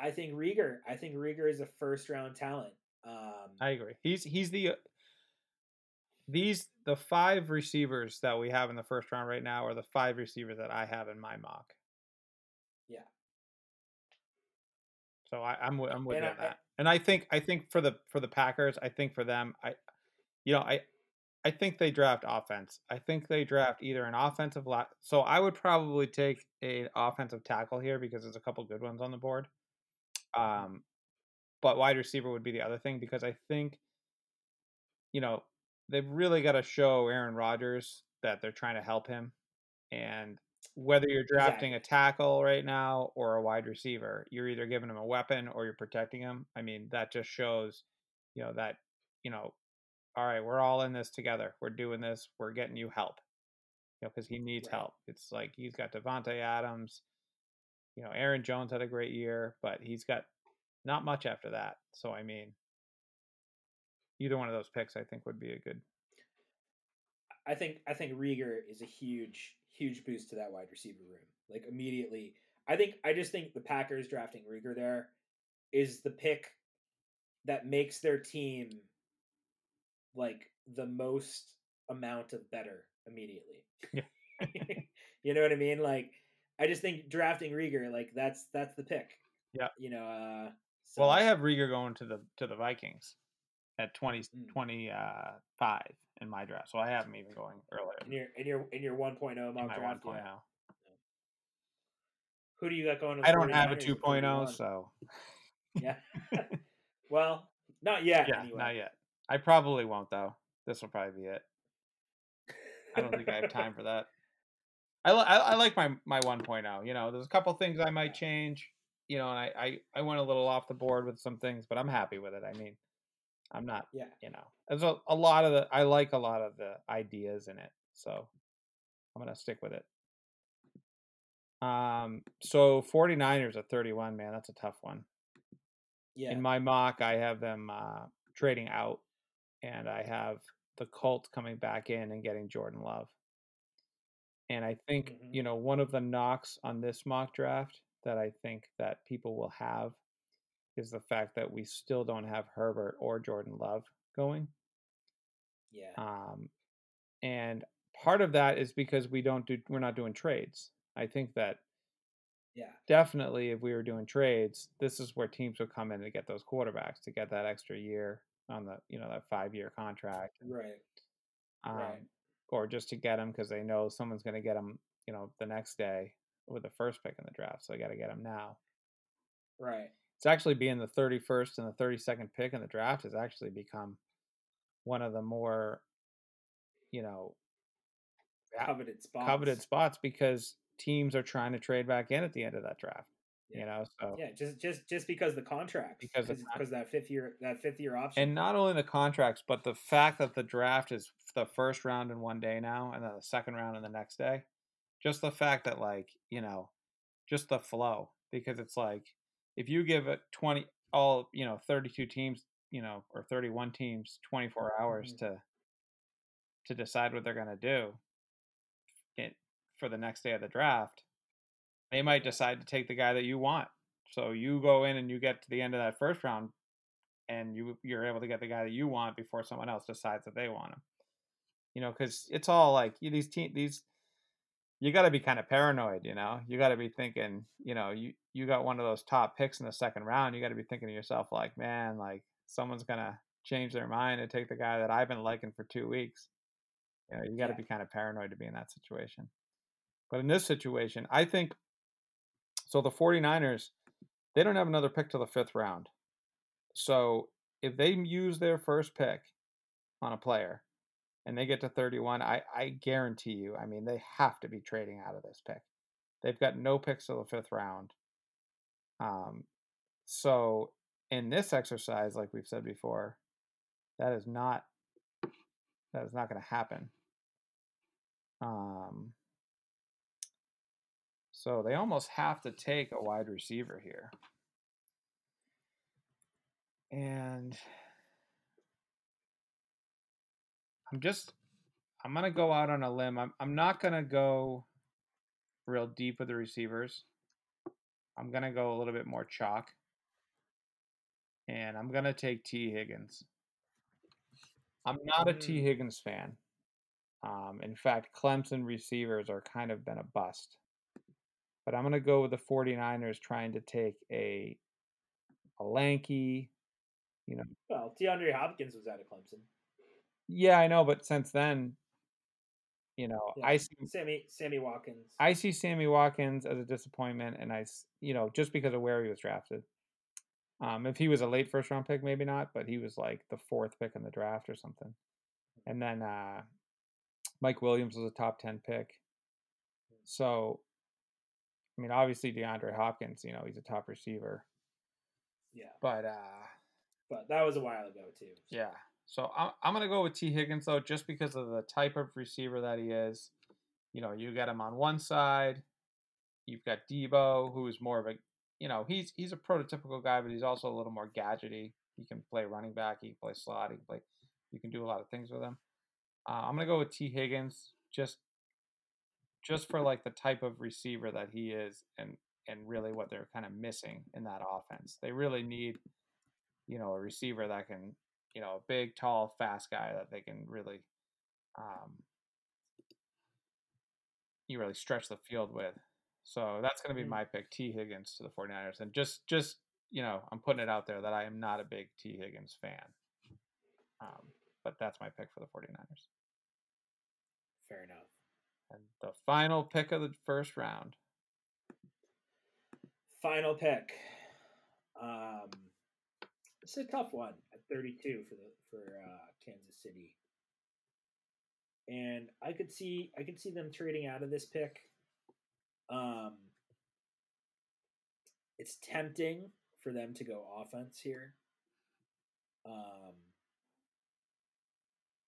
I, I think Reagor, I think Reagor is a first round talent. Um, I agree. He's he's the uh, these the five receivers that we have in the first round right now are the five receivers that I have in my mock. Yeah. So I, I'm I'm with And you I- on that. And I think I think for the for the Packers, I think for them, I you know I I think they draft offense. I think they draft either an offensive la- So I would probably take an offensive tackle here because there's a couple good ones on the board. Um, but wide receiver would be the other thing because I think, you know, they've really got to show Aaron Rodgers that they're trying to help him. And whether you're drafting a tackle right now or a wide receiver, you're either giving him a weapon or you're protecting him. I mean, that just shows, you know, that, you know, all right, we're all in this together. We're doing this. We're getting you help. You know, because he needs Right. help. It's like he's got Davante Adams. You know, Aaron Jones had a great year, but he's got not much after that. So I mean, either one of those picks I think would be a good. I think I think Reagor is a huge huge boost to that wide receiver room. Like immediately, I think I just think the Packers drafting Reagor there is the pick that makes their team like the most amount of better immediately. Yeah. <laughs> you know what I mean? Like I just think drafting Reagor like that's that's the pick. Yeah. You know, uh Well, I have Reagor going to the to the Vikings at 20, Mm. 25 in my draft, so I have him even going earlier in your in your in your 1.0 in mock draft. yeah. Who do you got going? I don't have a 49ers at 2.0, 31? so Yeah. <laughs> <laughs> well, not yet. yeah, anyway. not yet. I probably won't though. This will probably be it. I don't think I have time <laughs> for that. I, I, I like my my 1.0. You know, there's a couple things I might change. You know, and I, I I went a little off the board with some things, but I'm happy with it. I mean, I'm not. Yeah. You know, there's a, a lot of the I like a lot of the ideas in it, so I'm gonna stick with it. Um, so 49ers at 31, man, that's a tough one. Yeah. In my mock, I have them uh, trading out, and I have the Colts coming back in and getting Jordan Love. And I think Mhm. you know one of the knocks on this mock draft that I think that people will have is the fact that we still don't have Herbert or Jordan Love going. yeah. Um, and part of that is because we don't do we're not doing trades. I think that yeah. definitely if we were doing trades, this is where teams would come in to get those quarterbacks to get that extra year on the you know that five year contract, Right. um, Right. or just to get them because they know someone's going to get them you know the next day with the first pick in the draft, so they got to get them now. Right. It's actually being the thirty first and the thirty second pick in the draft has actually become one of the more you know, coveted spots. coveted spots because teams are trying to trade back in at the end of that draft. You know, so Yeah, just just just because the contract, Because because that. because that fifth year that fifth year option. and not only the contracts, but the fact that the draft is the first round in one day now, and then the second round in the next day. Just the fact that, like, you know, just the flow, because it's like if you give it twenty, all you know, thirty-two teams, you know, or thirty-one teams, twenty-four hours Mhm. to to decide what they're gonna do it, for the next day of the draft, they might decide to take the guy that you want. So you go in and you get to the end of that first round, and you you're able to get the guy that you want before someone else decides that they want him. You know, because it's all like you- these team these. You got to be kind of paranoid, you know. You got to be thinking, you know, you you got one of those top picks in the second round. You got to be thinking to yourself, like, man, like someone's gonna change their mind and take the guy that I've been liking for two weeks. You know, you got to Yeah. be kind of paranoid to be in that situation. But in this situation, I think so. The 49ers, they don't have another pick till the fifth round. So if they use their first pick on a player and they get to 31, I, I guarantee you, I mean, they have to be trading out of this pick. They've got no picks till the fifth round. Um, so in this exercise, like we've said before, that is not that is not going to happen. Um, so they almost have to take a wide receiver here. And I'm just I'm gonna go out on a limb. I'm I'm not gonna go real deep with the receivers. I'm gonna go a little bit more chalk. And I'm gonna take Tee Higgins. I'm not a Tee Mm. Higgins fan. Um, in fact, Clemson receivers are kind of been a bust. But I'm going to go with the 49ers trying to take a a lanky, you know. well, DeAndre Hopkins was out of Clemson. Yeah, I know, but since then, you know, Yeah. I see Sammy Sammy Watkins. I see Sammy Watkins as a disappointment, and I, you know, just because of where he was drafted. Um, if he was a late first round pick, maybe not, but he was like the fourth pick in the draft or something. And then uh, Mike Williams was a top ten pick. So, I mean, obviously DeAndre Hopkins, you know, he's a top receiver, yeah, but uh, but that was a while ago too. so- yeah. So I'm I'm gonna go with Tee Higgins though, just because of the type of receiver that he is. You know, you got him on one side. You've got Deebo, who is more of a, you know, he's he's a prototypical guy, but he's also a little more gadgety. He can play running back. He can play slot. He can play. You can do a lot of things with him. Uh, I'm gonna go with Tee Higgins, just just for like the type of receiver that he is, and and really what they're kind of missing in that offense. They really need, you know, a receiver that can, you know, a big, tall, fast guy that they can really, um, you really stretch the field with. So that's going to be Mhm. my pick, Tee Higgins to the 49ers. And just, just you know, I'm putting it out there that I am not a big Tee Higgins fan. Um, but that's my pick for the 49ers. Fair enough. And the final pick of the first round. Final pick. Um, it's a tough one at 32 for the for uh, Kansas City, and I could see I could see them trading out of this pick. Um, it's tempting for them to go offense here. Um,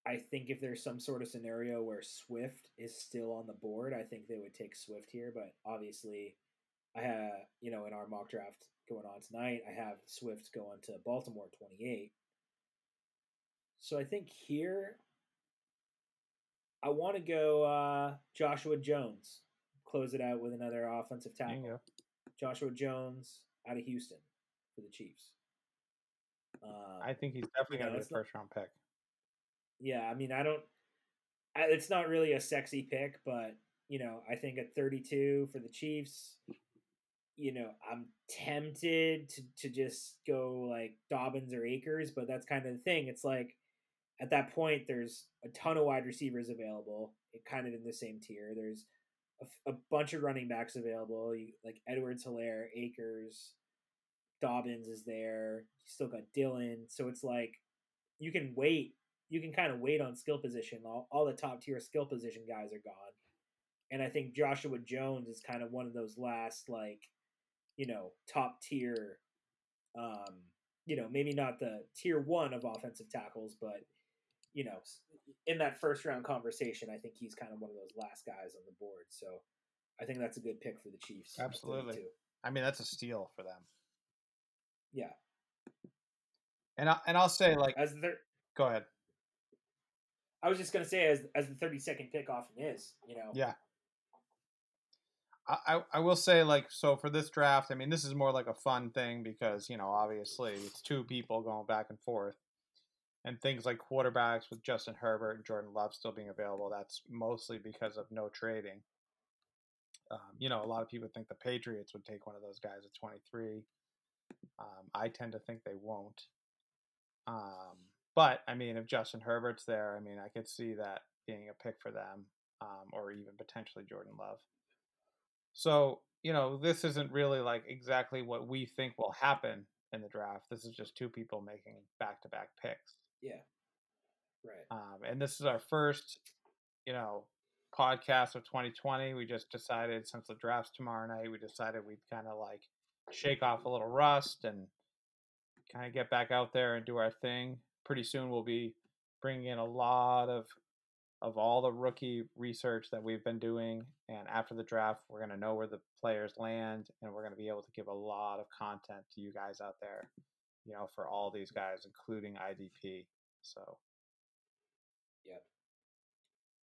I think if there's some sort of scenario where Swift is still on the board, I think they would take Swift here. But obviously, I have you know in our mock draft going on tonight, I have Swift going to Baltimore 28. So I think here, I want to go uh, Joshua Jones. Close it out with another offensive tackle. Joshua Jones out of Houston for the Chiefs. Um, I think he's definitely going to be a first round pick. Yeah, I mean, I don't. I, it's not really a sexy pick, but you know, I think at 32 for the Chiefs, you know, I'm tempted to to just go like Dobbins or Akers, but that's kind of the thing. It's like at that point, there's a ton of wide receivers available, it kind of in the same tier. There's a bunch of running backs available, you, like Edwards, Helaire, Akers, Dobbins is there. You still got Dillon, so it's like you can wait you can kind of wait on skill position. All, all the top tier skill position guys are gone, and I think Joshua Jones is kind of one of those last like, you know, top tier. Um, you know, maybe not the tier one of offensive tackles, but you know, in that first round conversation, I think he's kind of one of those last guys on the board. So I think that's a good pick for the Chiefs. Absolutely. I mean, that's a steal for them. Yeah. And I, and I'll say like as the thir- go ahead. I was just gonna say as as the thirty second pick often is, you know. Yeah. I, I will say like so for this draft, I mean this is more like a fun thing because, you know, obviously it's two people going back and forth. And things like quarterbacks with Justin Herbert and Jordan Love still being available, that's mostly because of no trading. Um, you know, a lot of people think the Patriots would take one of those guys at 23. Um, I tend to think they won't. Um, but I mean, if Justin Herbert's there, I mean, I could see that being a pick for them, um, or even potentially Jordan Love. So you know, this isn't really like exactly what we think will happen in the draft. This is just two people making back-to-back picks. Yeah. Right. Um, and this is our first, you know, podcast of 2020. We just decided since the draft's tomorrow night, we decided we'd kind of like shake off a little rust and kind of get back out there and do our thing. Pretty soon we'll be bringing in a lot of of all the rookie research that we've been doing and after the draft we're going to know where the players land and we're going to be able to give a lot of content to you guys out there you know for all these guys including idp so. Yep.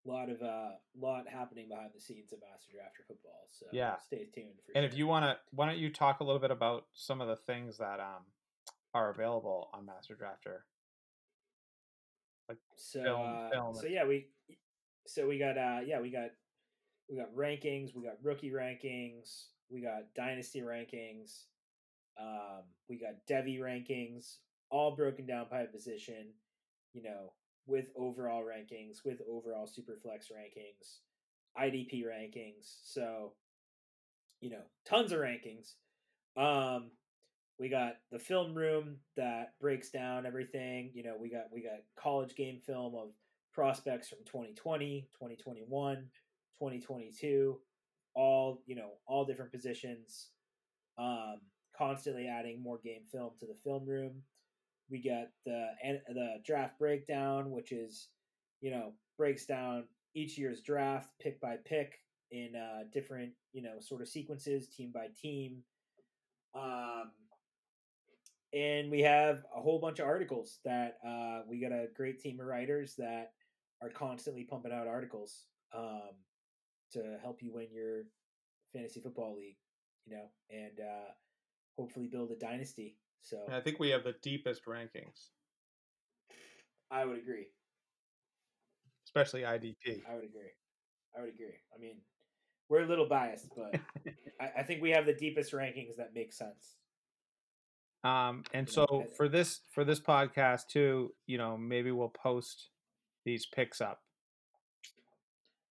A lot of uh lot happening behind the scenes of master drafter football so yeah stay tuned for and sure. if you want to why don't you talk a little bit about some of the things that um are available on master drafter so film, uh, film so yeah we so we got uh yeah we got we got rankings we got rookie rankings we got dynasty rankings um we got Devy rankings all broken down by position you know with overall rankings with overall superflex rankings idp rankings so you know tons of rankings. Um we got the film room that breaks down everything you know we got we got college game film of prospects from 2020 2021 2022 all you know all different positions um constantly adding more game film to the film room. We got the the draft breakdown which is you know breaks down each year's draft pick by pick in uh, different you know sort of sequences team by team. Um and we have a whole bunch of articles that uh, we got a great team of writers that are constantly pumping out articles um, to help you win your fantasy football league, you know, and uh, hopefully build a dynasty. So and I think we have the deepest rankings. I would agree, especially IDP. I would agree. I would agree. I mean, we're a little biased, but <laughs> I, I think we have the deepest rankings that make sense. Um, and so for this for this podcast too, you know, maybe we'll post these picks up,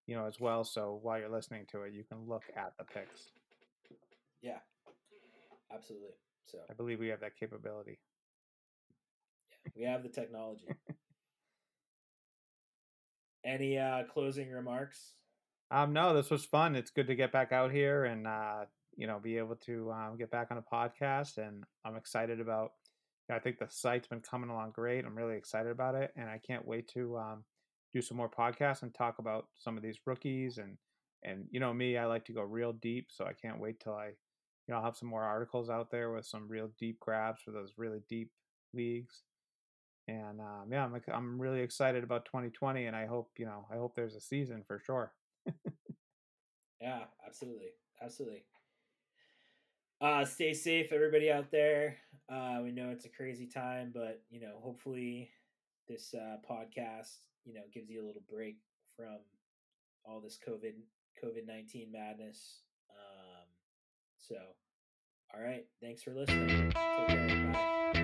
you know, as well. So while you're listening to it, you can look at the picks. Yeah, absolutely. So I believe we have that capability. Yeah, we have the technology. <laughs> Any uh, closing remarks? Um, no, this was fun. It's good to get back out here and uh, you know be able to um, get back on a podcast, and I'm excited about I think the site's been coming along great. I'm really excited about it, and I can't wait to um, do some more podcasts and talk about some of these rookies and and you know me, I like to go real deep, so I can't wait till I you know I'll have some more articles out there with some real deep grabs for those really deep leagues. And um, yeah, I'm I'm really excited about 2020, and I hope you know I hope there's a season for sure. <laughs> yeah, absolutely, absolutely. Uh, stay safe, everybody out there. Uh, we know it's a crazy time, but you know, hopefully, this uh, podcast, you know, gives you a little break from all this COVID COVID nineteen madness. Um, so, all right, thanks for listening. Take care. Bye.